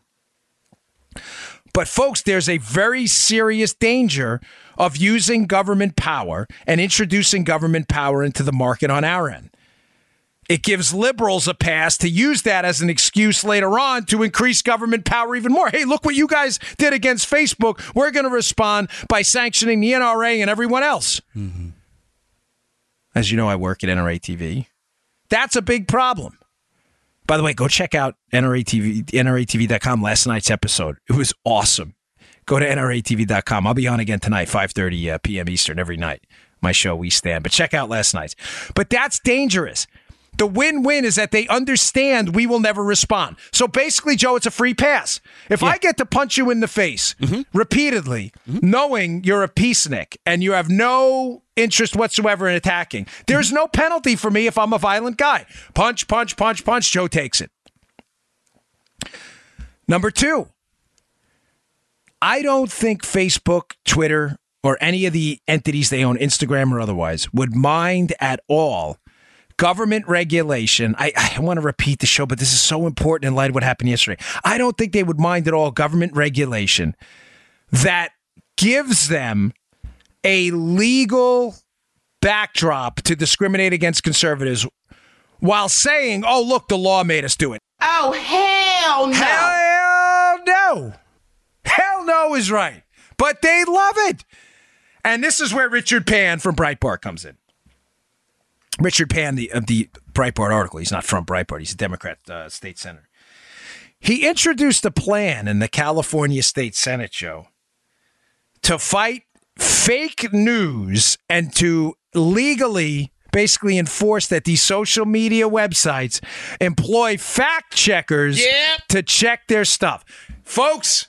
But, folks, there's a very serious danger of using government power and introducing government power into the market on our end. It gives liberals a pass to use that as an excuse later on to increase government power even more. Hey, look what you guys did against Facebook. We're going to respond by sanctioning the NRA and everyone else. Mm-hmm. As you know, I work at NRA TV. That's a big problem. By the way, go check out NRA TV, NRATV.com last night's episode. It was awesome. Go to NRATV.com. I'll be on again tonight, 5.30 uh, p.m. Eastern every night. My show, We Stand. But check out last night's. But that's dangerous. The win-win is that they understand we will never respond. So basically, Joe, it's a free pass. If I get to punch you in the face mm-hmm. repeatedly, mm-hmm. knowing you're a peacenik and you have no interest whatsoever in attacking, there's no penalty for me if I'm a violent guy. Punch, punch, punch, punch. Joe takes it. Number two, I don't think Facebook, Twitter, or any of the entities they own, Instagram or otherwise, would mind at all government regulation. I, I want to repeat the show, but this is so important in light of what happened yesterday. I don't think they would mind at all government regulation that gives them a legal backdrop to discriminate against conservatives while saying, oh, look, the law made us do it. Oh, hell no. Hell no. Hell no is right. But they love it. And this is where Richard Pan from Breitbart comes in. Richard Pan, the of the Breitbart article, he's not from Breitbart, he's a Democrat uh, state senator. He introduced a plan in the California State Senate show to fight fake news and to legally basically enforce that these social media websites employ fact checkers Yep. to check their stuff. Folks,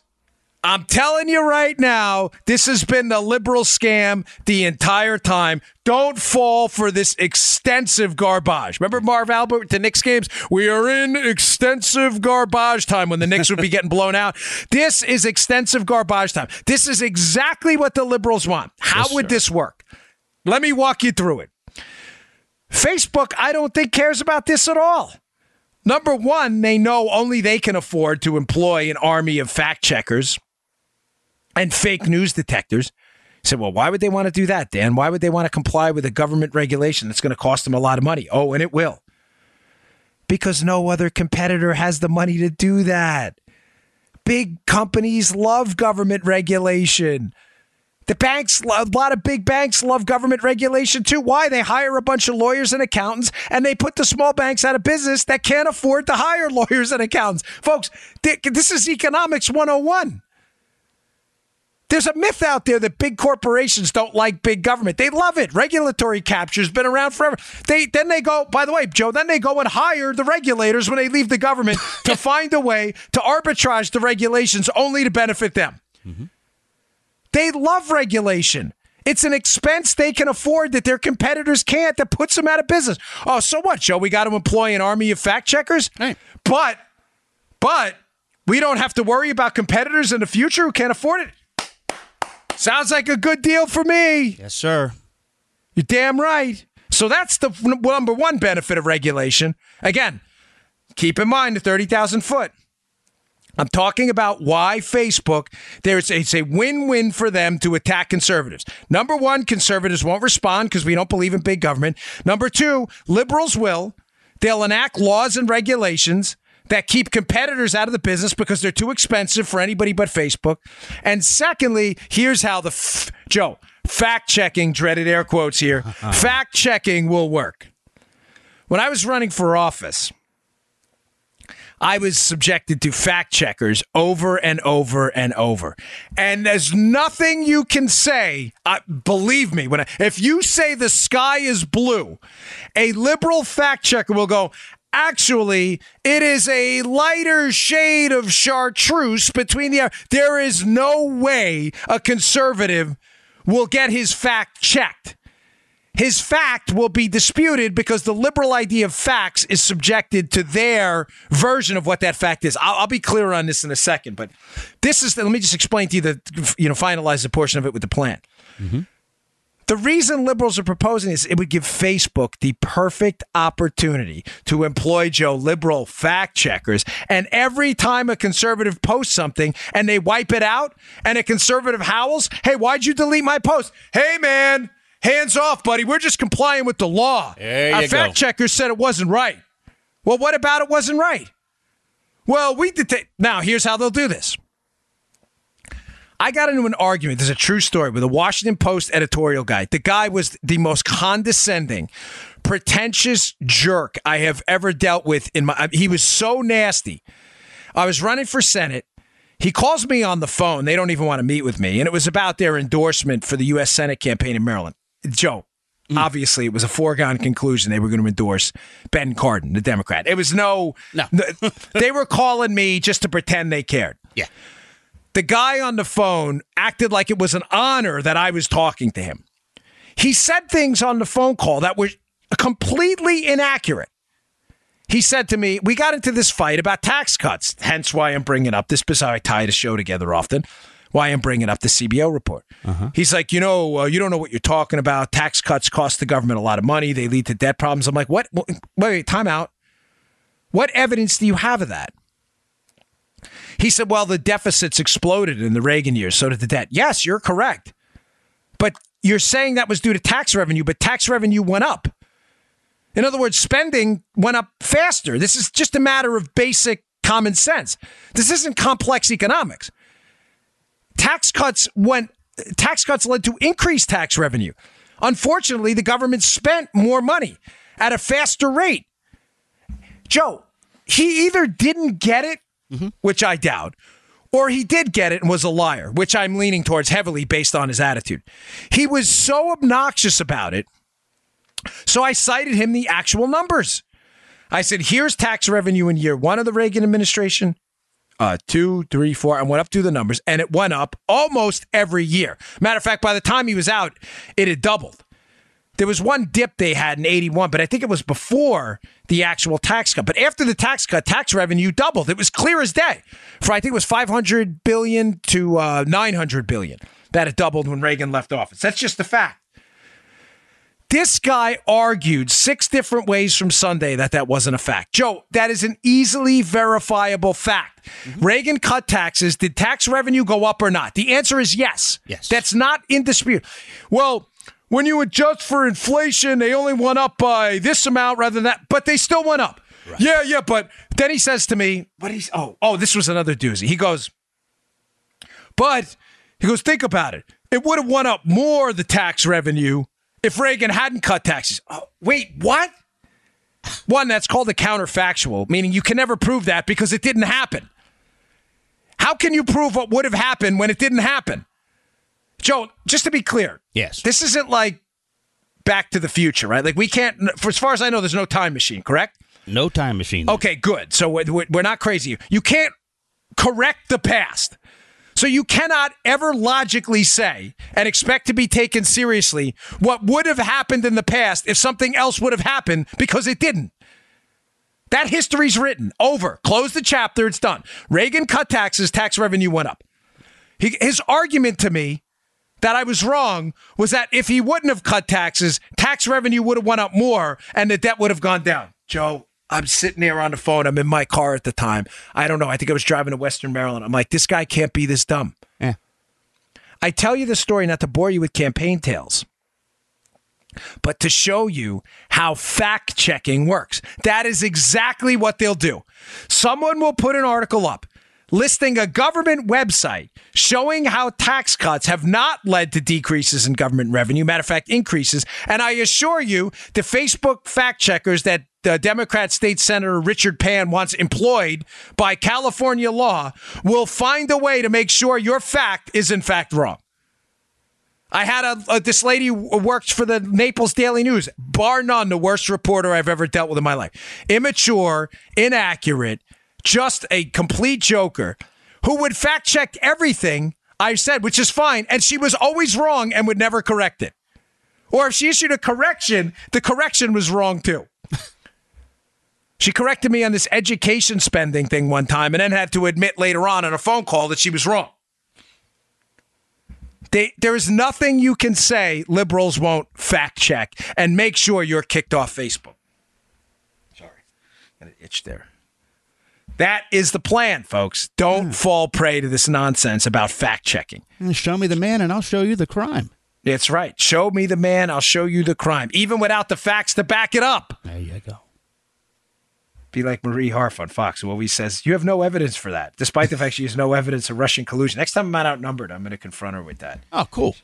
I'm telling you right now, this has been the liberal scam the entire time. Don't fall for this extensive garbage. Remember Marv Albert the Knicks games? We are in extensive garbage time when the Knicks would be *laughs* getting blown out. This is extensive garbage time. This is exactly what the liberals want. How would this work? Let me walk you through it. Facebook, I don't think cares about this at all. Number one, they know only they can afford to employ an army of fact checkers and fake news detectors. Said, well, why would they want to do that, Dan? Why would they want to comply with a government regulation that's going to cost them a lot of money? Oh, and it will. Because no other competitor has the money to do that. Big companies love government regulation. The banks, a lot of big banks love government regulation too. Why? They hire a bunch of lawyers and accountants and they put the small banks out of business that can't afford to hire *laughs* lawyers and accountants. Folks, this is economics 101. There's a myth out there that big corporations don't like big government. They love it. Regulatory capture's been around forever. They then they go, by the way, Joe, then they go and hire the regulators when they leave the government *laughs* to find a way to arbitrage the regulations only to benefit them. Mm-hmm. They love regulation. It's an expense they can afford that their competitors can't that puts them out of business. Oh, so what, Joe? We got to employ an army of fact checkers? Right. But but we don't have to worry about competitors in the future who can't afford it. Sounds like a good deal for me. Yes, sir. You're damn right. So that's the number one benefit of regulation. Again, keep in mind the 30,000 foot. I'm talking about why Facebook, there's it's a win-win for them to attack conservatives. Number one, conservatives won't respond because we don't believe in big government. Number two, liberals will. They'll enact laws and regulations that keep competitors out of the business because they're too expensive for anybody but Facebook. And secondly, here's how the f- Joe fact checking, dreaded air quotes here, *laughs* fact checking will work. When I was running for office, I was subjected to fact checkers over and over and over. And there's nothing you can say. Uh, believe me, when I, if you say the sky is blue, a liberal fact checker will go, Actually, it is a lighter shade of chartreuse between the. There is no way a conservative will get his fact checked his fact will be disputed because the liberal idea of facts is subjected to their version of what that fact is. I'll, I'll be clear on this in a second, but this is. Let me just explain to you the you know finalize the portion of it with the plan. Mm-hmm. The reason liberals are proposing this, it would give Facebook the perfect opportunity to employ Joe liberal fact checkers. And every time a conservative posts something and they wipe it out, and a conservative howls, "Hey, why'd you delete my post?" Hey, man, hands off, buddy. We're just complying with the law. Our fact go. checker said it wasn't right. Well, what about it wasn't right? Well, we did. now, here's how they'll do this. I got into an argument. There's a true story with a Washington Post editorial guy. The guy was the most condescending, pretentious jerk I have ever dealt with in my. He was so nasty. I was running for Senate. He calls me on the phone. They don't even want to meet with me, and it was about their endorsement for the U.S. Senate campaign in Maryland. Joe, mm. obviously, it was a foregone conclusion they were going to endorse Ben Cardin, the Democrat. It was no, No. they were calling me just to pretend they cared Yeah. The guy on the phone acted like it was an honor that I was talking to him. He said things on the phone call that were completely inaccurate. He said to me, We got into this fight about tax cuts, hence why I'm bringing up this, because I tie the show together often, why I'm bringing up the CBO report. He's like, You know, uh, you don't know what you're talking about. Tax cuts cost the government a lot of money, they lead to debt problems. I'm like, What? Wait, wait, time out. What evidence do you have of that? He said, well, the deficits exploded in the Reagan years. So did the debt. Yes, you're correct. But you're saying that was due to tax revenue, but tax revenue went up. In other words, spending went up faster. This is just a matter of basic common sense. This isn't complex economics. Tax cuts went tax cuts led to increased tax revenue. Unfortunately, the government spent more money at a faster rate. Joe, he either didn't get it, mm-hmm. which I doubt, or he did get it and was a liar, which I'm leaning towards heavily based on his attitude. He was so obnoxious about it. So I cited him the actual numbers. I said, here's tax revenue in year one of the Reagan administration, uh, two, three, four. and went up through the numbers, and it went up almost every year. Matter of fact, by the time he was out, it had doubled. There was one dip they had in 81, but I think it was before the actual tax cut. But after the tax cut, tax revenue doubled. It was clear as day. For I think it was 500 billion to uh, 900 billion that it doubled when Reagan left office. That's just the fact. This guy argued six different ways from Sunday that that wasn't a fact. Joe, that is an easily verifiable fact. Mm-hmm. Reagan cut taxes. Did tax revenue go up or not? The answer is yes. Yes. That's not in dispute. Well, when you adjust for inflation, they only went up by this amount rather than that, but they still went up. Right. Yeah, yeah, but then he says to me, "What he's oh oh this was another doozy." He goes, "But he goes, think about it. It would have went up more the tax revenue if Reagan hadn't cut taxes." Oh, wait, what? One that's called a counterfactual, meaning you can never prove that because it didn't happen. How can you prove what would have happened when it didn't happen? Joe, just to be clear, yes, this isn't like Back to the Future, right? Like we can't. For as far as I know, there's no time machine, correct? No time machine. Okay, good. So we're not crazy. You can't correct the past. So you cannot ever logically say and expect to be taken seriously what would have happened in the past if something else would have happened because it didn't. That history's written. Over. Close the chapter. It's done. Reagan cut taxes, tax revenue went up. He, his argument to me that I was wrong was that if he wouldn't have cut taxes, tax revenue would have went up more and the debt would have gone down. Joe, I'm sitting there on the phone. I'm in my car at the time. I don't know. I think I was driving to Western Maryland. I'm like, this guy can't be this dumb. Yeah. I tell you the story not to bore you with campaign tales, but to show you how fact checking works. That is exactly what they'll do. Someone will put an article up listing a government website showing how tax cuts have not led to decreases in government revenue. Matter of fact, increases. And I assure you, the Facebook fact checkers that the Democrat State Senator Richard Pan wants employed by California law will find a way to make sure your fact is in fact wrong. I had a, a, this lady works for the Naples Daily News, bar none, the worst reporter I've ever dealt with in my life. Immature, inaccurate, just a complete joker who would fact check everything I said, which is fine. And she was always wrong and would never correct it. Or if she issued a correction, the correction was wrong too. *laughs* she corrected me on this education spending thing one time and then had to admit later on in a phone call that she was wrong. They, there is nothing you can say liberals won't fact check and make sure you're kicked off Facebook. Sorry, got an itch there. That is the plan, folks. Don't yeah. fall prey to this nonsense about fact checking. Show me the man and I'll show you the crime. That's right. Show me the man, I'll show you the crime, even without the facts to back it up. There you go. Be like Marie Harf on Fox, who always says, You have no evidence for that, despite the fact she has no evidence of Russian collusion. Next time I'm not outnumbered, I'm going to confront her with that. Oh, cool.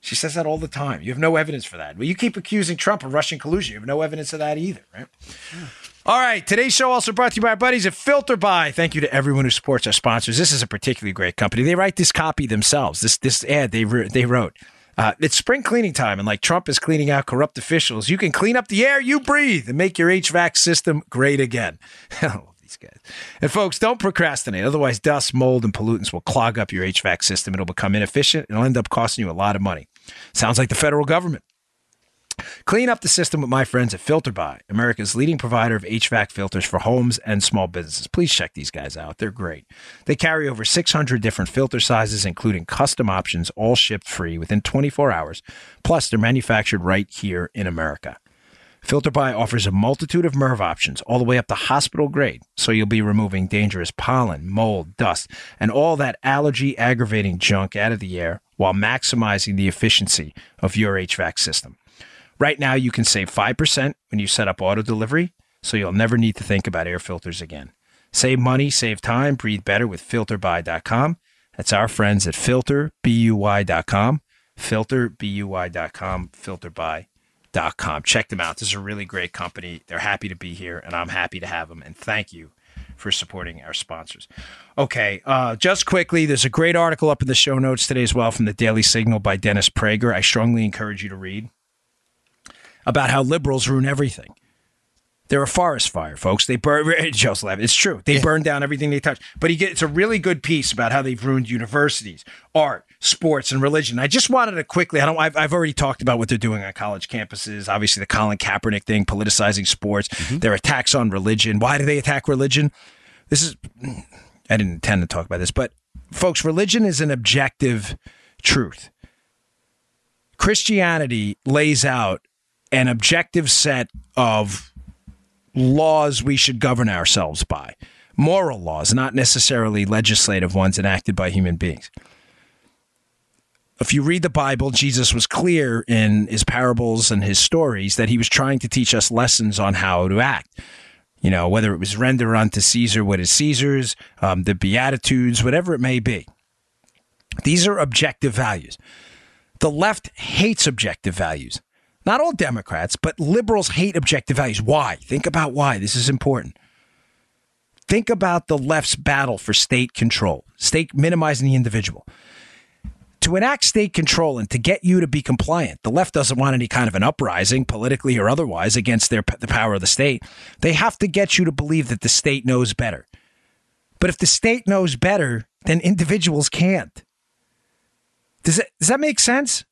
She says that all the time. You have no evidence for that. Well, you keep accusing Trump of Russian collusion. You have no evidence of that either, right? Hmm. All right. Today's show also brought to you by our buddies at FilterBuy. Thank you to everyone who supports our sponsors. This is a particularly great company. They write this copy themselves. This this ad they they wrote. Uh, it's spring cleaning time, and like Trump is cleaning out corrupt officials, you can clean up the air you breathe and make your HVAC system great again. *laughs* I love these guys. And folks, don't procrastinate. Otherwise, dust, mold, and pollutants will clog up your HVAC system. It'll become inefficient. It'll end up costing you a lot of money. Sounds like the federal government. Clean up the system with my friends at FilterBuy, America's leading provider of HVAC filters for homes and small businesses. Please check these guys out. They're great. They carry over 600 different filter sizes, including custom options, all shipped free within 24 hours. Plus, they're manufactured right here in America. FilterBuy offers a multitude of MERV options, all the way up to hospital grade, so you'll be removing dangerous pollen, mold, dust, and all that allergy aggravating junk out of the air while maximizing the efficiency of your HVAC system. Right now, you can save 5% when you set up auto delivery, so you'll never need to think about air filters again. Save money, save time, breathe better with filterbuy.com. That's our friends at filterbuy.com, filterbuy.com, filterby.com. Check them out. This is a really great company. They're happy to be here, and I'm happy to have them. And thank you for supporting our sponsors. Okay, uh, just quickly, there's a great article up in the show notes today as well from the Daily Signal by Dennis Prager. I strongly encourage you to read about how liberals ruin everything. They're a forest fire, folks. They burn. Joe's laughing. It's true. They burn down everything they touch. But he gets it's a really good piece about how they've ruined universities, art, sports, and religion. I just wanted to quickly. I don't. I've, I've already talked about what they're doing on college campuses. Obviously, the Colin Kaepernick thing, politicizing sports. Mm-hmm. Their attacks on religion. Why do they attack religion? This is. *clears throat* I didn't intend to talk about this, but folks, religion is an objective truth. Christianity lays out an objective set of laws we should govern ourselves by. Moral laws, not necessarily legislative ones enacted by human beings. If you read the Bible, Jesus was clear in his parables and his stories that he was trying to teach us lessons on how to act. You know, whether it was render unto Caesar what is Caesar's, um, the Beatitudes, whatever it may be. These are objective values. The left hates objective values. Not all Democrats, but liberals hate objective values. Why? Think about why. This is important. Think about the left's battle for state control, state minimizing the individual. To enact state control and to get you to be compliant, the left doesn't want any kind of an uprising, politically or otherwise, against their the power of the state. They have to get you to believe that the state knows better. But if the state knows better, then individuals can't. Does that, does that make sense?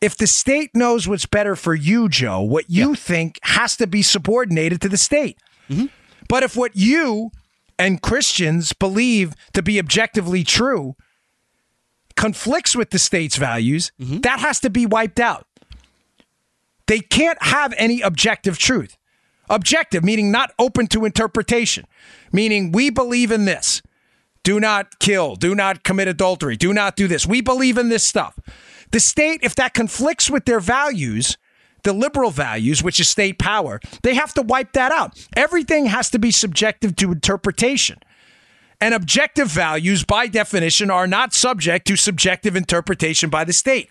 If the state knows what's better for you, Joe, what you yeah. think has to be subordinated to the state. Mm-hmm. But if what you and Christians believe to be objectively true conflicts with the state's values, mm-hmm. that has to be wiped out. They can't have any objective truth. Objective, meaning not open to interpretation, meaning we believe in this. Do not kill. Do not commit adultery. Do not do this. We believe in this stuff. The state, if that conflicts with their values, the liberal values, which is state power, they have to wipe that out. Everything has to be subjective to interpretation. And objective values, by definition, are not subject to subjective interpretation by the state.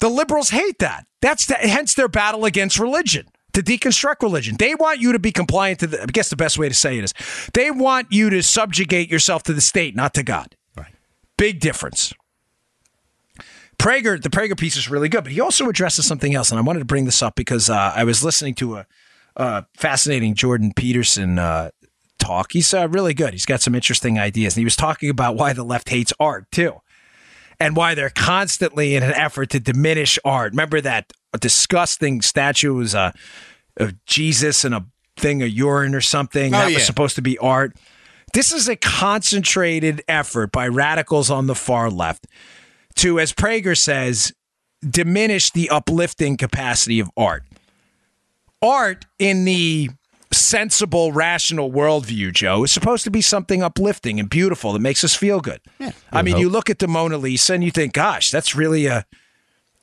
The liberals hate that. That's the, hence their battle against religion to deconstruct religion. They want you to be compliant to the, I guess the best way to say it is they want you to subjugate yourself to the state, not to God. Right. Big difference. Prager, the Prager piece is really good, but he also addresses something else, and I wanted to bring this up because uh, I was listening to a, a fascinating Jordan Peterson uh, talk. He's uh, really good. He's got some interesting ideas, and he was talking about why the left hates art too, and why they're constantly in an effort to diminish art. Remember that disgusting statue was uh, of Jesus and a thing of urine or something Oh, that yeah. was supposed to be art. This is a concentrated effort by radicals on the far left to, as Prager says, diminish the uplifting capacity of art. Art in the sensible, rational worldview, Joe, is supposed to be something uplifting and beautiful that makes us feel good. Yeah, I mean, you look at the Mona Lisa and you think, gosh, that's really a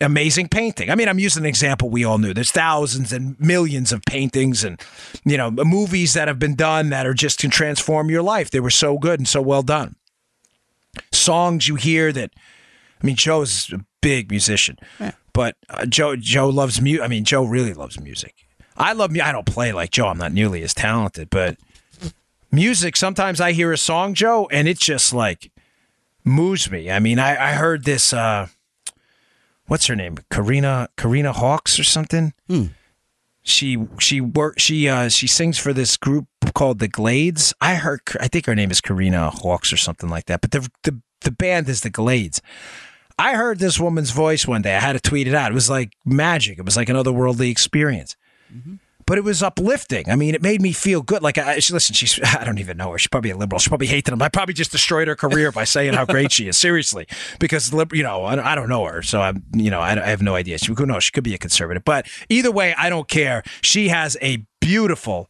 amazing painting. I mean, I'm using an example we all knew. There's thousands and millions of paintings and you know movies that have been done that are just can transform your life. They were so good and so well done. Songs you hear that I mean, Joe's a big musician, but uh, Joe Joe loves music. I mean, Joe really loves music. I love me. I don't play like Joe. I'm not nearly as talented, but music. Sometimes I hear a song, Joe, and it just like moves me. I mean, I, I heard this. Uh, what's her name? Karina Karina Hawks or something. She she work she uh she sings for this group called the Glades. I heard I think her name is Karina Hawks or something like that. But the the the band is the Glades. I heard this woman's voice one day. I had to tweet it out. It was like magic. It was like an otherworldly experience. Mm-hmm. but it was uplifting. I mean, it made me feel good. Like, I, she, listen, she's, *laughs* I don't even know her. She's probably a liberal. She probably hated him. I probably just destroyed her career by saying how great she is. *laughs* Seriously. Because, you know, I, I don't know her. So I'm, you know, I, I have no idea. She, who knows? She could be a conservative. But either way, I don't care. She has a beautiful,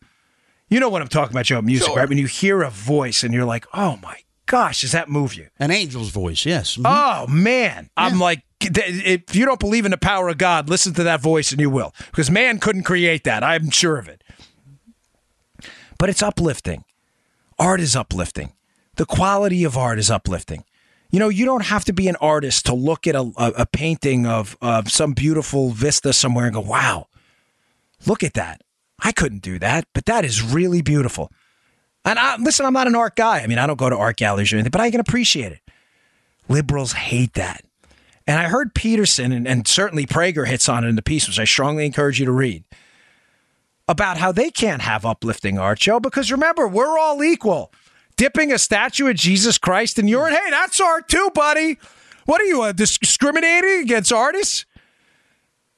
you know what I'm talking about, Joe, music, Sure. right? When you hear a voice and you're like, oh my gosh, does that move you? An angel's voice, yes. Mhm. Oh man, I'm like, if you don't believe in the power of God, listen to that voice and you will, because man couldn't create that. I'm sure of it. But it's uplifting. Art is uplifting. The quality of art is uplifting. You know, you don't have to be an artist to look at a, a, a painting of, of some beautiful vista somewhere and go, wow, look at that. I couldn't do that, but that is really beautiful. And I, listen, I'm not an art guy. I mean, I don't go to art galleries or anything, but I can appreciate it. Liberals hate that. And I heard Peterson and, and certainly Prager hits on it in the piece, which I strongly encourage you to read, about how they can't have uplifting art, Joe, because remember, we're all equal. Dipping a statue of Jesus Christ in urine, hey, that's art too, buddy. What are you, uh, discriminating against artists?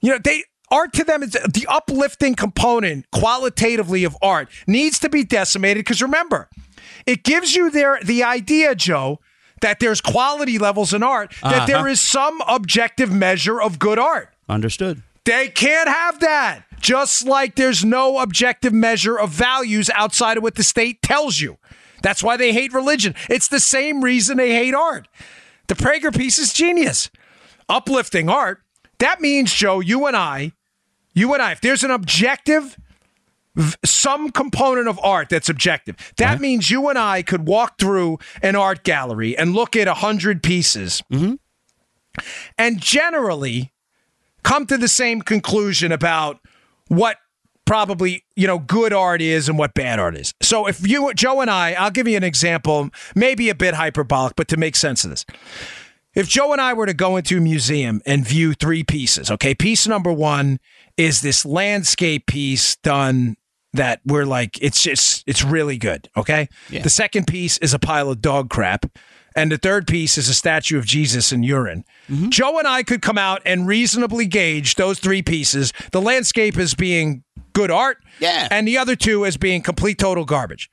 You know, they art to them is the uplifting component qualitatively of art needs to be decimated because remember, it gives you their the idea, Joe, that there's quality levels in art, that Uh-huh. there is some objective measure of good art. Understood. They can't have that. Just like there's no objective measure of values outside of what the state tells you. That's why they hate religion. It's the same reason they hate art. The Prager piece is genius. Uplifting art. That means, Joe, you and I, you and I, if there's an objective, some component of art that's objective, that uh-huh. means you and I could walk through an art gallery and look at a hundred pieces. Mm-hmm. And generally come to the same conclusion about what probably you know good art is and what bad art is. So if you Joe and I, I'll give you an example, maybe a bit hyperbolic, but to make sense of this. If Joe and I were to go into a museum and view three pieces, okay, piece number one is this landscape piece done that we're like, it's just, it's really good, okay? yeah. The second piece is a pile of dog crap. And the third piece is a statue of Jesus in urine. Mm-hmm. Joe and I could come out and reasonably gauge those three pieces. The landscape is being good art, Yeah. and the other two as being complete total garbage.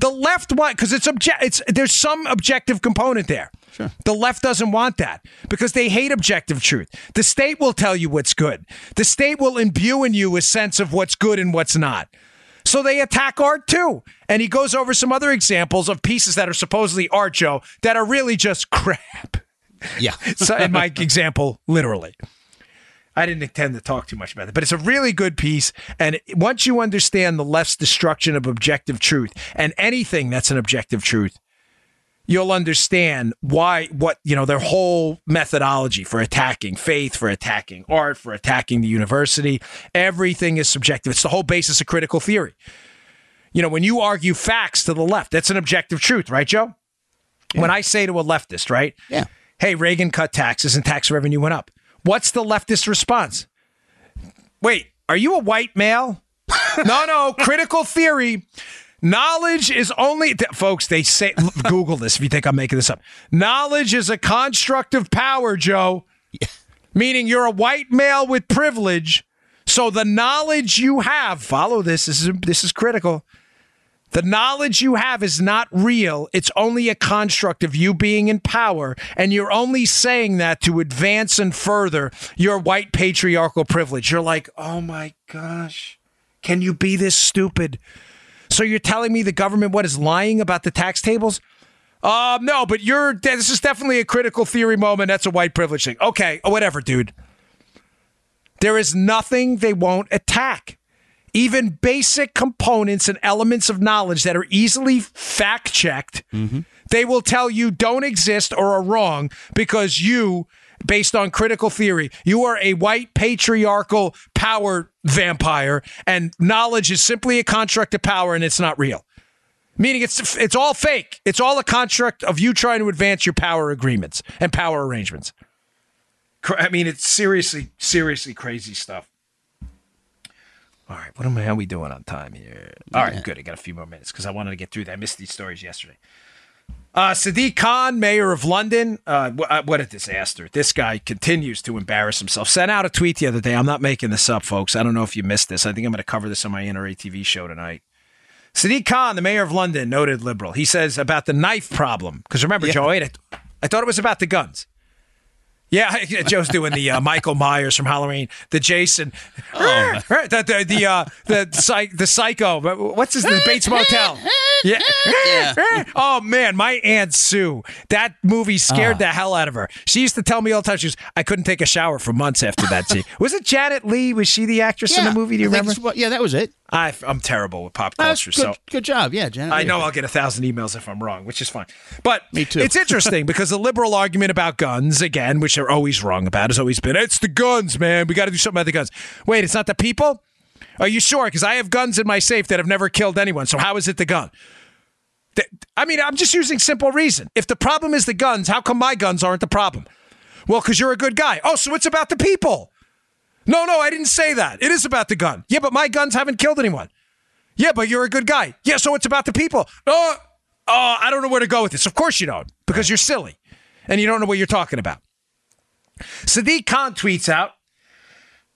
The left one, because it's object, it's there's some objective component there. Sure. The left doesn't want that because they hate objective truth. The state will tell you what's good. The state will imbue in you a sense of what's good and what's not. So they attack art too. And he goes over some other examples of pieces that are supposedly art, Joe, that are really just *laughs* crap. Yeah. *laughs* So in my example, literally. I didn't intend to talk too much about it, but it's a really good piece. And once you understand the left's destruction of objective truth and anything that's an objective truth, you'll understand why what you know their whole methodology for attacking faith for attacking art for attacking the university. Everything is subjective. It's the whole basis of critical theory. You know when you argue facts to the left that's an objective truth right joe? When i say to a leftist right Yeah. hey reagan cut taxes and tax revenue went up. What's the leftist response? Wait are you a white male? *laughs* No no critical theory Knowledge is only, th- folks, they say, Google this if you think I'm making this up. Knowledge is a construct of power, Joe. *laughs* Meaning you're a white male with privilege. So the knowledge you have, follow this, this is, this is critical. The knowledge you have is not real. It's only a construct of you being in power. And you're only saying that to advance and further your white patriarchal privilege. You're like, oh my gosh, can you be this stupid? So you're telling me the government what is lying about the tax tables? Um, no, but you're this is definitely a critical theory moment. That's a white privilege thing. Okay, whatever, dude. There is nothing they won't attack. Even basic components and elements of knowledge that are easily fact checked, they will tell you don't exist or are wrong because you, based on critical theory, you are a white patriarchal power vampire, and knowledge is simply a construct of power and it's not real. Meaning it's it's all fake. It's all a construct of you trying to advance your power agreements and power arrangements. I mean, it's seriously, seriously crazy stuff. All right, what am I? How we doing on time here? All right, good. I got a few more minutes because I wanted to get through that. I missed these stories yesterday. Uh, Sadiq Khan, mayor of London. Uh, uh, what a disaster. This guy continues to embarrass himself. Sent out a tweet the other day. I'm not making this up, folks. I don't know if you missed this. I think I'm going to cover this on my NRA TV show tonight. Sadiq Khan, the mayor of London, noted liberal. He says about the knife problem. Because remember, Joe, I, I thought it was about the guns. *laughs* Yeah, Joe's doing the uh, Michael Myers from Halloween, the Jason, *laughs* the the the, uh, the, psych, the psycho. What's his the Bates Motel? Yeah. *laughs* Oh man, my aunt Sue. That movie scared the hell out of her. She used to tell me all the time. She was, I couldn't take a shower for months after that scene. was it Janet Leigh? Was she the actress in the movie? Do you I remember? what- yeah, that was it. I, I'm terrible with pop culture, good, so good job. Yeah, Janet. I know I'll get a thousand emails if I'm wrong, which is fine. But Me too. it's interesting *laughs* because the liberal argument about guns, again, which they're always wrong about, has always been it's the guns, man. We got to do something about the guns. Wait, it's not the people? Are you sure? Because I have guns in my safe that have never killed anyone. So how is it the gun? I mean, I'm just using simple reason. If the problem is the guns, how come my guns aren't the problem? Well, because you're a good guy. Oh, so it's about the people. No, no, I didn't say that. It is about the gun. Yeah, but my guns haven't killed anyone. Yeah, but you're a good guy. Yeah, so it's about the people. Oh, oh, I don't know where to go with this. Of course you don't, because you're silly and you don't know what you're talking about. Sadiq Khan tweets out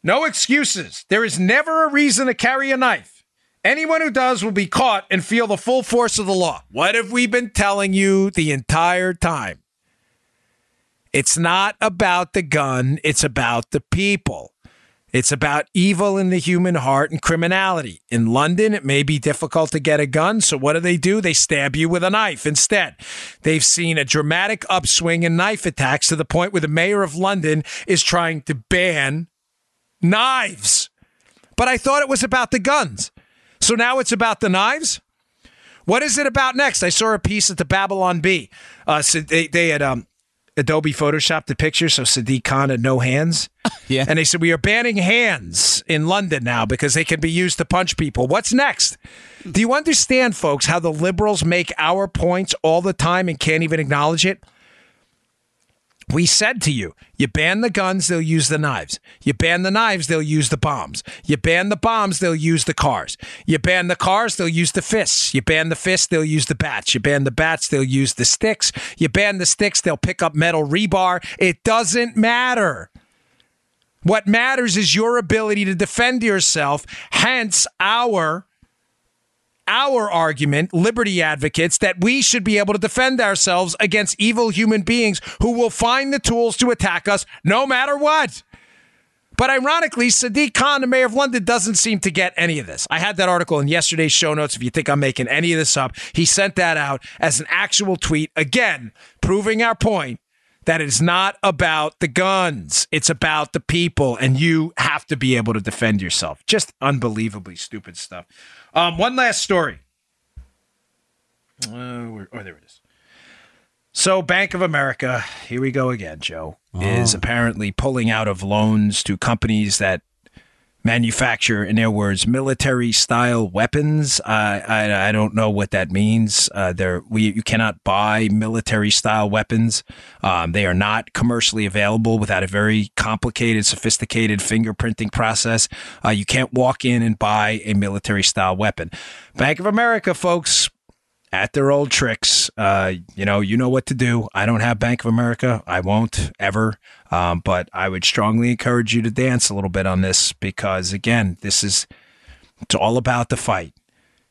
No excuses. There is never a reason to carry a knife. Anyone who does will be caught and feel the full force of the law. What have we been telling you the entire time? It's not about the gun, it's about the people. It's about evil in the human heart and criminality. In London, it may be difficult to get a gun, so what do they do? They stab you with a knife instead. They've seen a dramatic upswing in knife attacks to the point where the mayor of London is trying to ban knives. But I thought it was about the guns. So now it's about the knives? What is it about next? I saw a piece at the Babylon Bee. Uh, so they, they had um, Adobe Photoshopped the picture, so Sadiq Khan had no hands. *laughs* Yeah. And they said, We are banning hands in London now because they can be used to punch people. What's next? Do you understand, folks, how the liberals make our points all the time and can't even acknowledge it? We said to you, you ban the guns, they'll use the knives. You ban the knives, they'll use the bombs. You ban the bombs, they'll use the cars. You ban the cars, they'll use the fists. You ban the fists, they'll use the bats. You ban the bats, they'll use the sticks. You ban the sticks, they'll pick up metal rebar. It doesn't matter. What matters is your ability to defend yourself, hence our our argument, liberty advocates, that we should be able to defend ourselves against evil human beings who will find the tools to attack us no matter what. But ironically, Sadiq Khan, the mayor of London, doesn't seem to get any of this. I had that article in yesterday's show notes. If you think I'm making any of this up, he sent that out as an actual tweet, again, proving our point that it's not about the guns, it's about the people, and you have to be able to defend yourself. Just unbelievably stupid stuff. Um, one last story. Uh, where, oh, there it is. So, Bank of America, here we go again, Joe, is apparently pulling out of loans to companies that manufacture, in their words, military style weapons. I, I I don't know what that means. Uh, there we you cannot buy military style weapons. Um, they are not commercially available without a very complicated, sophisticated fingerprinting process. Uh, you can't walk in and buy a military style weapon. Bank of America, folks. At their old tricks, uh, you know, you know what to do. I don't have Bank of America. I won't ever. Um, but I would strongly encourage you to dance a little bit on this because, again, this is it's all about the fight.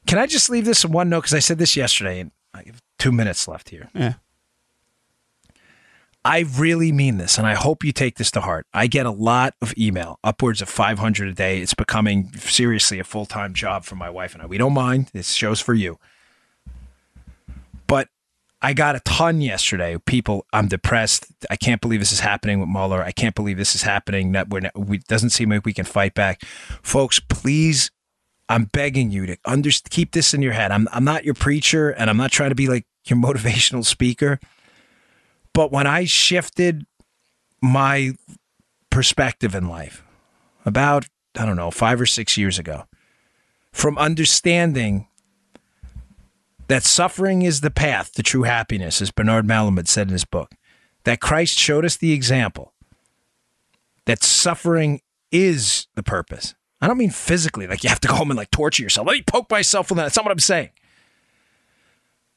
Can I just leave this in one note? Because I said this yesterday, and I have two minutes left here. Yeah. I really mean this, and I hope you take this to heart. I get a lot of email, upwards of 500 a day. It's becoming seriously a full time job for my wife and I. We don't mind. This show's for you. I got a ton yesterday. People, I'm depressed. I can't believe this is happening with Mueller. I can't believe this is happening. That we're not, we doesn't seem like we can fight back, folks. Please, I'm begging you to under, keep this in your head. I'm I'm not your preacher, and I'm not trying to be like your *laughs* motivational speaker. But when I shifted my perspective in life about I don't know five or six years ago, from understanding that suffering is the path to true happiness, as Bernard Malamud said in his book, that Christ showed us the example that suffering is the purpose. I don't mean physically, like you have to go home and like torture yourself. Let me poke myself with that. That's not what I'm saying.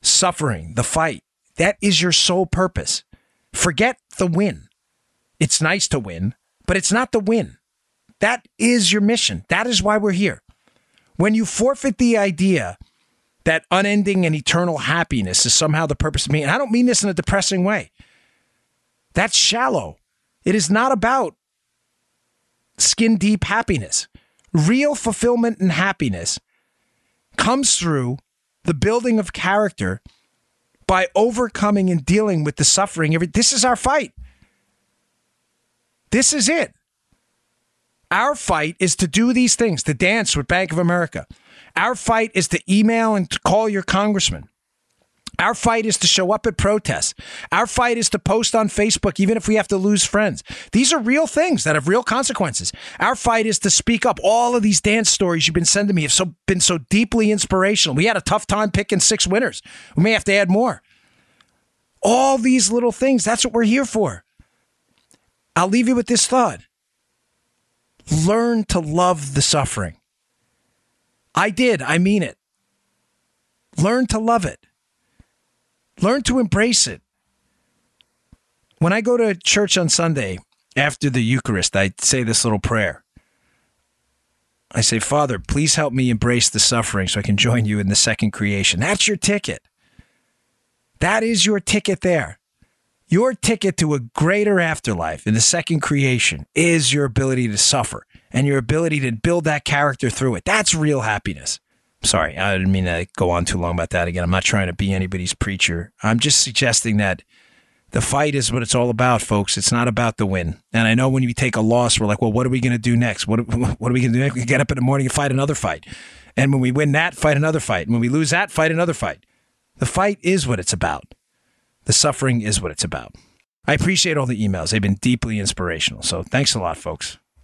Suffering, the fight, That is your sole purpose. Forget the win. It's nice to win, but it's not the win. That is your mission. That is why we're here. When you forfeit the idea that unending and eternal happiness is somehow the purpose of me, and I don't mean this in a depressing way, that's shallow. It is not about skin deep happiness. Real fulfillment and happiness comes through the building of character by overcoming and dealing with the suffering. This is our fight. This is it. Our fight is to do these things, to dance with Bank of America. Our fight is to email and to call your congressman. Our fight is to show up at protests. Our fight is to post on Facebook, even if we have to lose friends. These are real things that have real consequences. Our fight is to speak up. All of these dance stories you've been sending me have so, been so deeply inspirational. We had a tough time picking six winners. We may have to add more. All these little things, that's what we're here for. I'll leave you with this thought learn to love the suffering. I did. I mean it. Learn to love it. Learn to embrace it. When I go to church on Sunday after the Eucharist, I say this little prayer. I say, Father, please help me embrace the suffering so I can join you in the second creation. That's your ticket. That is your ticket there. Your ticket to a greater afterlife in the second creation is your ability to suffer and your ability to build that character through it. That's real happiness. Sorry, I didn't mean to go on too long about that again. I'm not trying to be anybody's preacher. I'm just suggesting that the fight is what it's all about, folks. It's not about the win. And I know when you take a loss, we're like, well, what are we going to do next? What, *laughs* what are we going to do next? We get up in the morning and fight another fight. And when we win that, fight another fight. And when we lose that, fight another fight. The fight is what it's about. The suffering is what it's about. I appreciate all the emails. They've been deeply inspirational. So thanks a lot, folks.